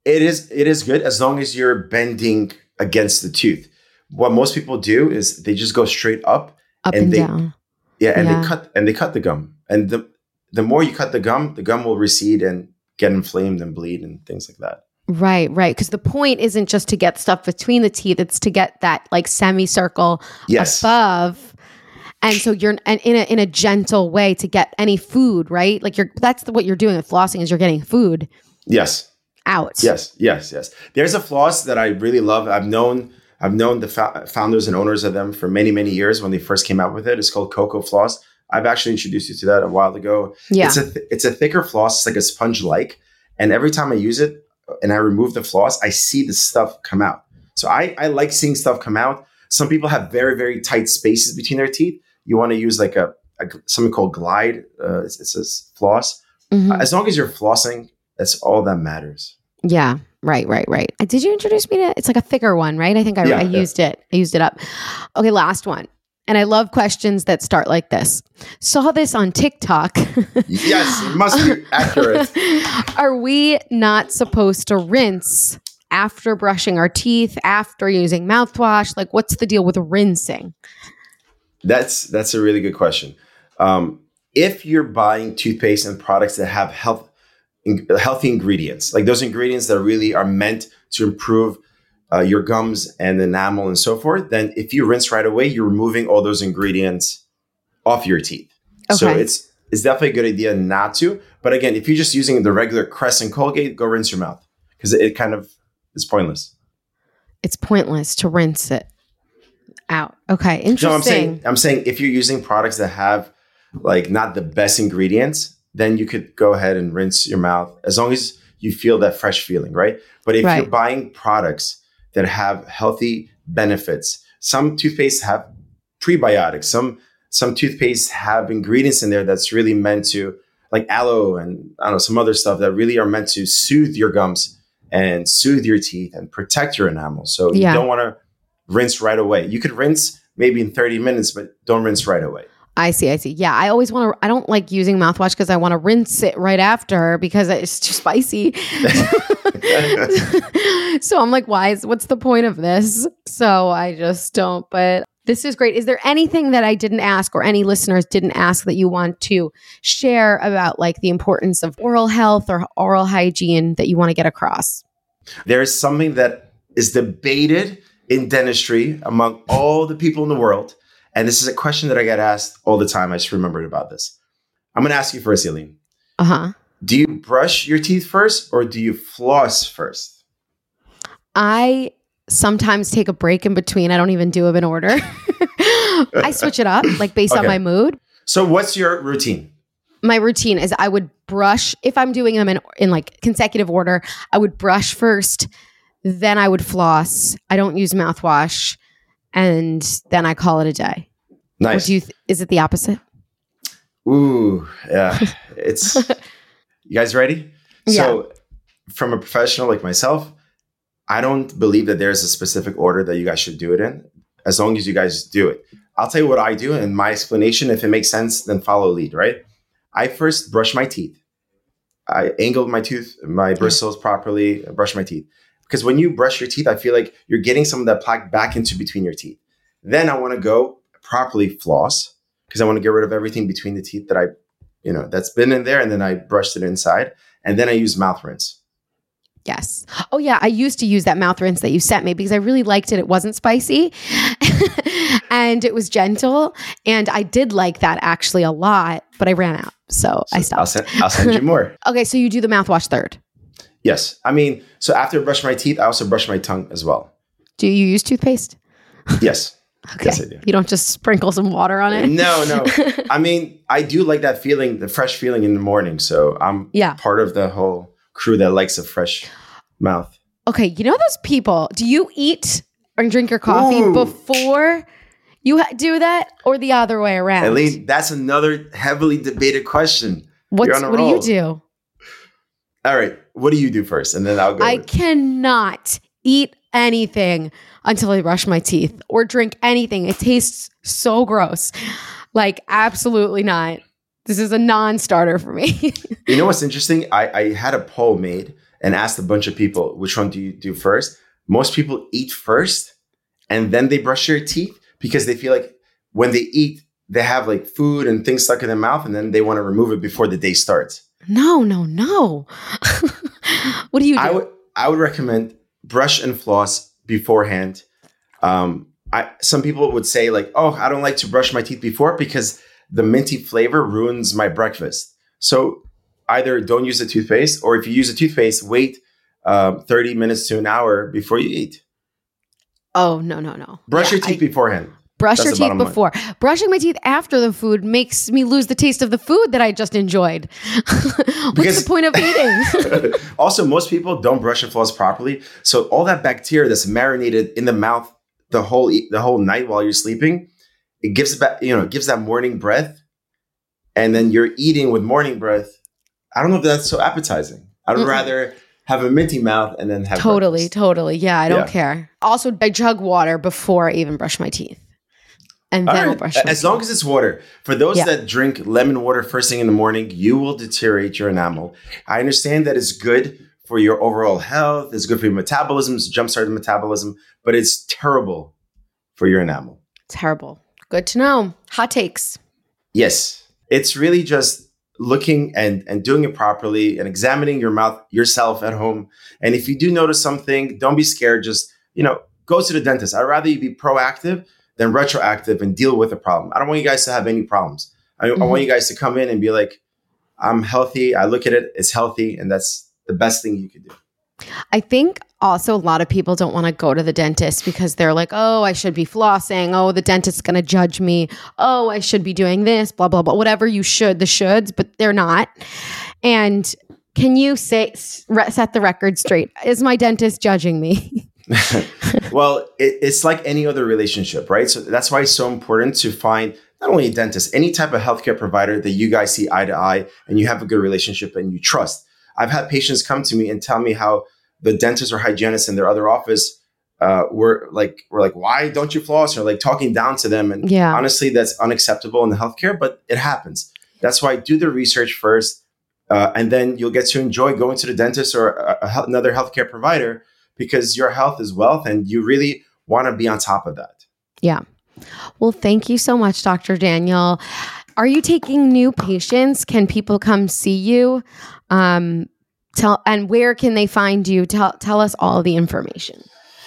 It is it is good as long as you're bending against the tooth. What most people do is they just go straight up Up And and, they- down. Yeah, and Yeah. they cut and they cut the gum. And the the more you cut the gum, the gum will recede and get inflamed and bleed and things like that. Right, right. Because the point isn't just to get stuff between the teeth; it's to get that like semicircle Yes. above. And so you're and in a in a gentle way to get any food, right? Like you're that's the, what you're doing with flossing is you're getting food Yes. out. Yes. Yes. Yes. There's a floss that I really love. I've known I've known the fo- founders and owners of them for many many years when they first came out with it. It's called Cocofloss. I've actually introduced you to that a while ago. Yeah. It's a th- it's a thicker floss, it's like a sponge like, and every time I use it and I remove the floss, I see the stuff come out. So I I like seeing stuff come out. Some people have very very tight spaces between their teeth. You want to use like a, a something called glide. Uh, it's, it's a floss. Mhm. As long as you're flossing, that's all that matters. Yeah. Right, right, right. Uh, Did you introduce me to it's like a thicker one, right? I think I, Yeah, I yeah. used it. I used it up. Okay, last one. And I love questions that start like this. Saw this on TikTok. [LAUGHS] Yes, must be accurate. [LAUGHS] Are we not supposed to rinse after brushing our teeth, after using mouthwash? Like, what's the deal with rinsing? That's that's a really good question. Um, if you're buying toothpaste and products that have health in, healthy ingredients, like those ingredients that really are meant to improve uh, your gums and enamel and so forth, then if you rinse right away, you're removing all those ingredients off your teeth. Okay. So it's it's definitely a good idea not to. But again, if you're just using the regular Crest and Colgate, go rinse your mouth because it, it kind of is pointless. It's pointless to rinse it out. Okay, interesting. No, I'm saying I'm saying if you're using products that have like not the best ingredients, then you could go ahead and rinse your mouth as long as you feel that fresh feeling, right? But if Right. you're buying products that have healthy benefits, some toothpaste have prebiotics, some some toothpaste have ingredients in there that's really meant to like aloe and I don't know some other stuff that really are meant to soothe your gums and soothe your teeth and protect your enamel. So Yeah. you don't want to rinse right away. You could rinse maybe in 30 minutes, but don't rinse right away. I see. I see. Yeah, I always want to. I don't like using mouthwash because I want to rinse it right after because it's too spicy. [LAUGHS] so I'm like, why is what's the point of this? So I just don't. But this is great. Is there anything that I didn't ask or any listeners didn't ask that you want to share about like the importance of oral health or oral hygiene that you want to get across? There's something that is debated in dentistry among all the people in the world. And this is a question that I get asked all the time. I just remembered about this. I'm going to ask you first, Aleen. Uh huh. Do you brush your teeth first or do you floss first? I sometimes take a break in between. I don't even do them in order. [LAUGHS] I switch it up, like based on my mood. So, what's your routine? My routine is I would brush if I'm doing them in in like consecutive order. I would brush first, then I would floss. I don't use mouthwash, and then I call it a day. Or Nice. do you? Th- is it the opposite? Ooh, yeah. It's [LAUGHS] you guys ready? So, from a professional like myself, I don't believe that there's a specific order that you guys should do it in, as long as you guys do it. I'll tell you what I do and my explanation. If it makes sense, then follow lead, right? I first brush my teeth. I angled my tooth, my bristles properly, brush my teeth. Because when you brush your teeth, I feel like you're getting some of that plaque back into between your teeth. Then I want to go properly floss because I want to get rid of everything between the teeth that I, you know, that's been in there. And then I brushed it inside. And then I use mouth rinse. Yes. Oh yeah, I used to use that mouth rinse that you sent me because I really liked it. It wasn't spicy [LAUGHS] and it was gentle and I did like that actually a lot, but I ran out. So, I I'll stopped. send, I'll send you [LAUGHS] more. Okay, so you do the mouthwash third. Yes. I mean, so after I brush my teeth, I also brush my tongue as well. Do you use toothpaste? [LAUGHS] Yes. Okay. Yes, I do. You don't just sprinkle some water on it? No, no. [LAUGHS] I mean, I do like that feeling, the fresh feeling in the morning. So I'm Yeah. part of the whole crew that likes a fresh mouth. Okay, you know those people, do you eat and drink your coffee Ooh. before you ha- do that, or the other way around? At least that's another heavily debated question. What's, You're on a what do you do? All right. What do you do first? And then I'll go. I cannot eat anything until I brush my teeth or drink anything. It tastes so gross. Like, absolutely not. This is a non starter for me. [LAUGHS] You know what's interesting? I, I had a poll made and asked a bunch of people, which one do you do first? Most people eat first and then they brush their teeth because they feel like when they eat, they have like food and things stuck in their mouth and then they want to remove it before the day starts. No, no, no. [LAUGHS] what do you do? I would I would recommend brush and floss beforehand. Um, I some people would say like, oh, I don't like to brush my teeth before because the minty flavor ruins my breakfast. So either don't use the toothpaste, or if you use a toothpaste, wait um, thirty minutes to an hour before you eat. oh, no, no, no. Brush Yeah, your teeth I- beforehand. Brush That's your teeth line. before. Brushing my teeth after the food makes me lose the taste of the food that I just enjoyed. [LAUGHS] What's Because- the point of [LAUGHS] eating? [LAUGHS] also, most people don't brush and floss properly, so all that bacteria that's marinated in the mouth the whole the whole night while you're sleeping, it gives back you know gives that morning breath, and then you're eating with morning breath. I don't know if that's so appetizing. I'd Mm-mm. rather have a minty mouth and then have totally, breakfast. totally. Yeah, I don't Yeah. care. Also, I chug water before I even brush my teeth. And then right. brush my As long as it's water. For those Yeah. that drink lemon water first thing in the morning, you will deteriorate your enamel. I understand that it's good for your overall health, it's good for your metabolism, it's jumpstart the metabolism, but it's terrible for your enamel. Terrible. Good to know. Hot takes. Yes. It's really just looking and, and doing it properly and examining your mouth yourself at home. And if you do notice something, don't be scared. Just, you know, go to the dentist. I'd rather you be proactive than retroactive and deal with the problem. I don't want you guys to have any problems. I, I want mm-hmm. you guys to come in and be like, I'm healthy. I look at it, it's healthy. And that's the best thing you could do. I think also a lot of people don't want to go to the dentist because they're like, oh, I should be flossing. Oh, the dentist's going to judge me. Oh, I should be doing this, blah, blah, blah. Whatever you should, the shoulds, but they're not. And can you say, set the record straight? Is my dentist judging me? [LAUGHS] [LAUGHS] well, it, it's like any other relationship, right? So that's why it's so important to find not only a dentist, any type of healthcare provider that you guys see eye to eye and you have a good relationship and you trust. I've had patients come to me and tell me how the dentist or hygienist in their other office uh, were like, "We're like, why don't you floss? Or like talking down to them. And Yeah. honestly, that's unacceptable in the healthcare, but it happens. That's why do the research first, uh, and then you'll get to enjoy going to the dentist or a, a, another healthcare provider because your health is wealth, and you really want to be on top of that. Yeah. Well, thank you so much, Dr. Daniel. Are you taking new patients? Can people come see you? Um, tell and where can they find you? Tell tell us all the information.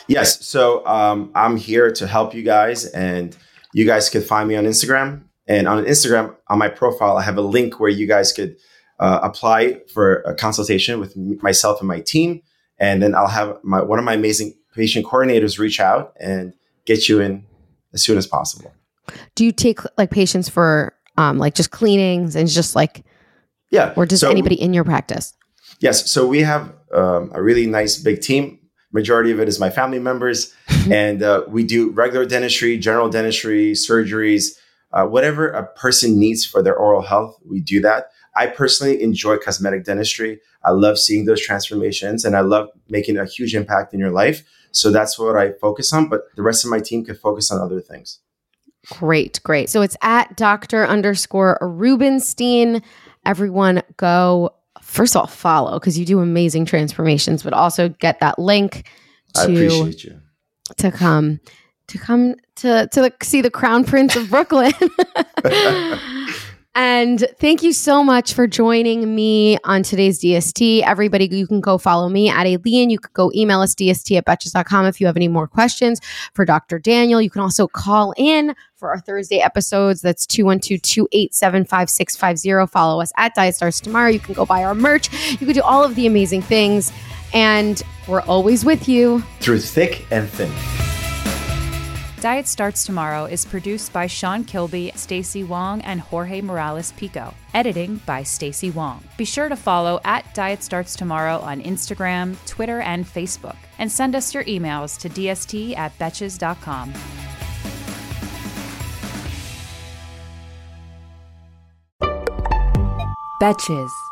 Yes, so um, I'm here to help you guys, and you guys could find me on Instagram. And on Instagram, on my profile, I have a link where you guys could uh, apply for a consultation with myself and my team, and then I'll have my one of my amazing patient coordinators reach out and get you in as soon as possible. Do you take like patients for um like just cleanings and just like Yeah, or does so- anybody in your practice? Yes. So we have um, a really nice big team. Majority of it is my family members, [LAUGHS] and uh, we do regular dentistry, general dentistry, surgeries, uh, whatever a person needs for their oral health. We do that. I personally enjoy cosmetic dentistry. I love seeing those transformations, and I love making a huge impact in your life. So that's what I focus on. But the rest of my team could focus on other things. Great, great. So it's at Dr. underscore Rubinshteyn. Everyone go first of all follow because you do amazing transformations, but also get that link I to appreciate you. to come to come to to see the crown prince of brooklyn [LAUGHS] [LAUGHS] and thank you so much for joining me on today's dst everybody you can go follow me at Aleen. you could go email us dst at betches.com if you have any more questions. For dr daniel you can also call in for our thursday episodes. That's 212-287-5650 follow us at diet starts tomorrow. You can go buy our merch. You can do all of the amazing things. And we're always with you. Through thick and thin. Diet Starts Tomorrow is produced by Sean Kilby, Stacy Wong, and Jorge Morales Pico. Editing by Stacy Wong. Be sure to follow at Diet Starts Tomorrow on Instagram, Twitter, and Facebook. And send us your emails to dst at betches.com. Betches.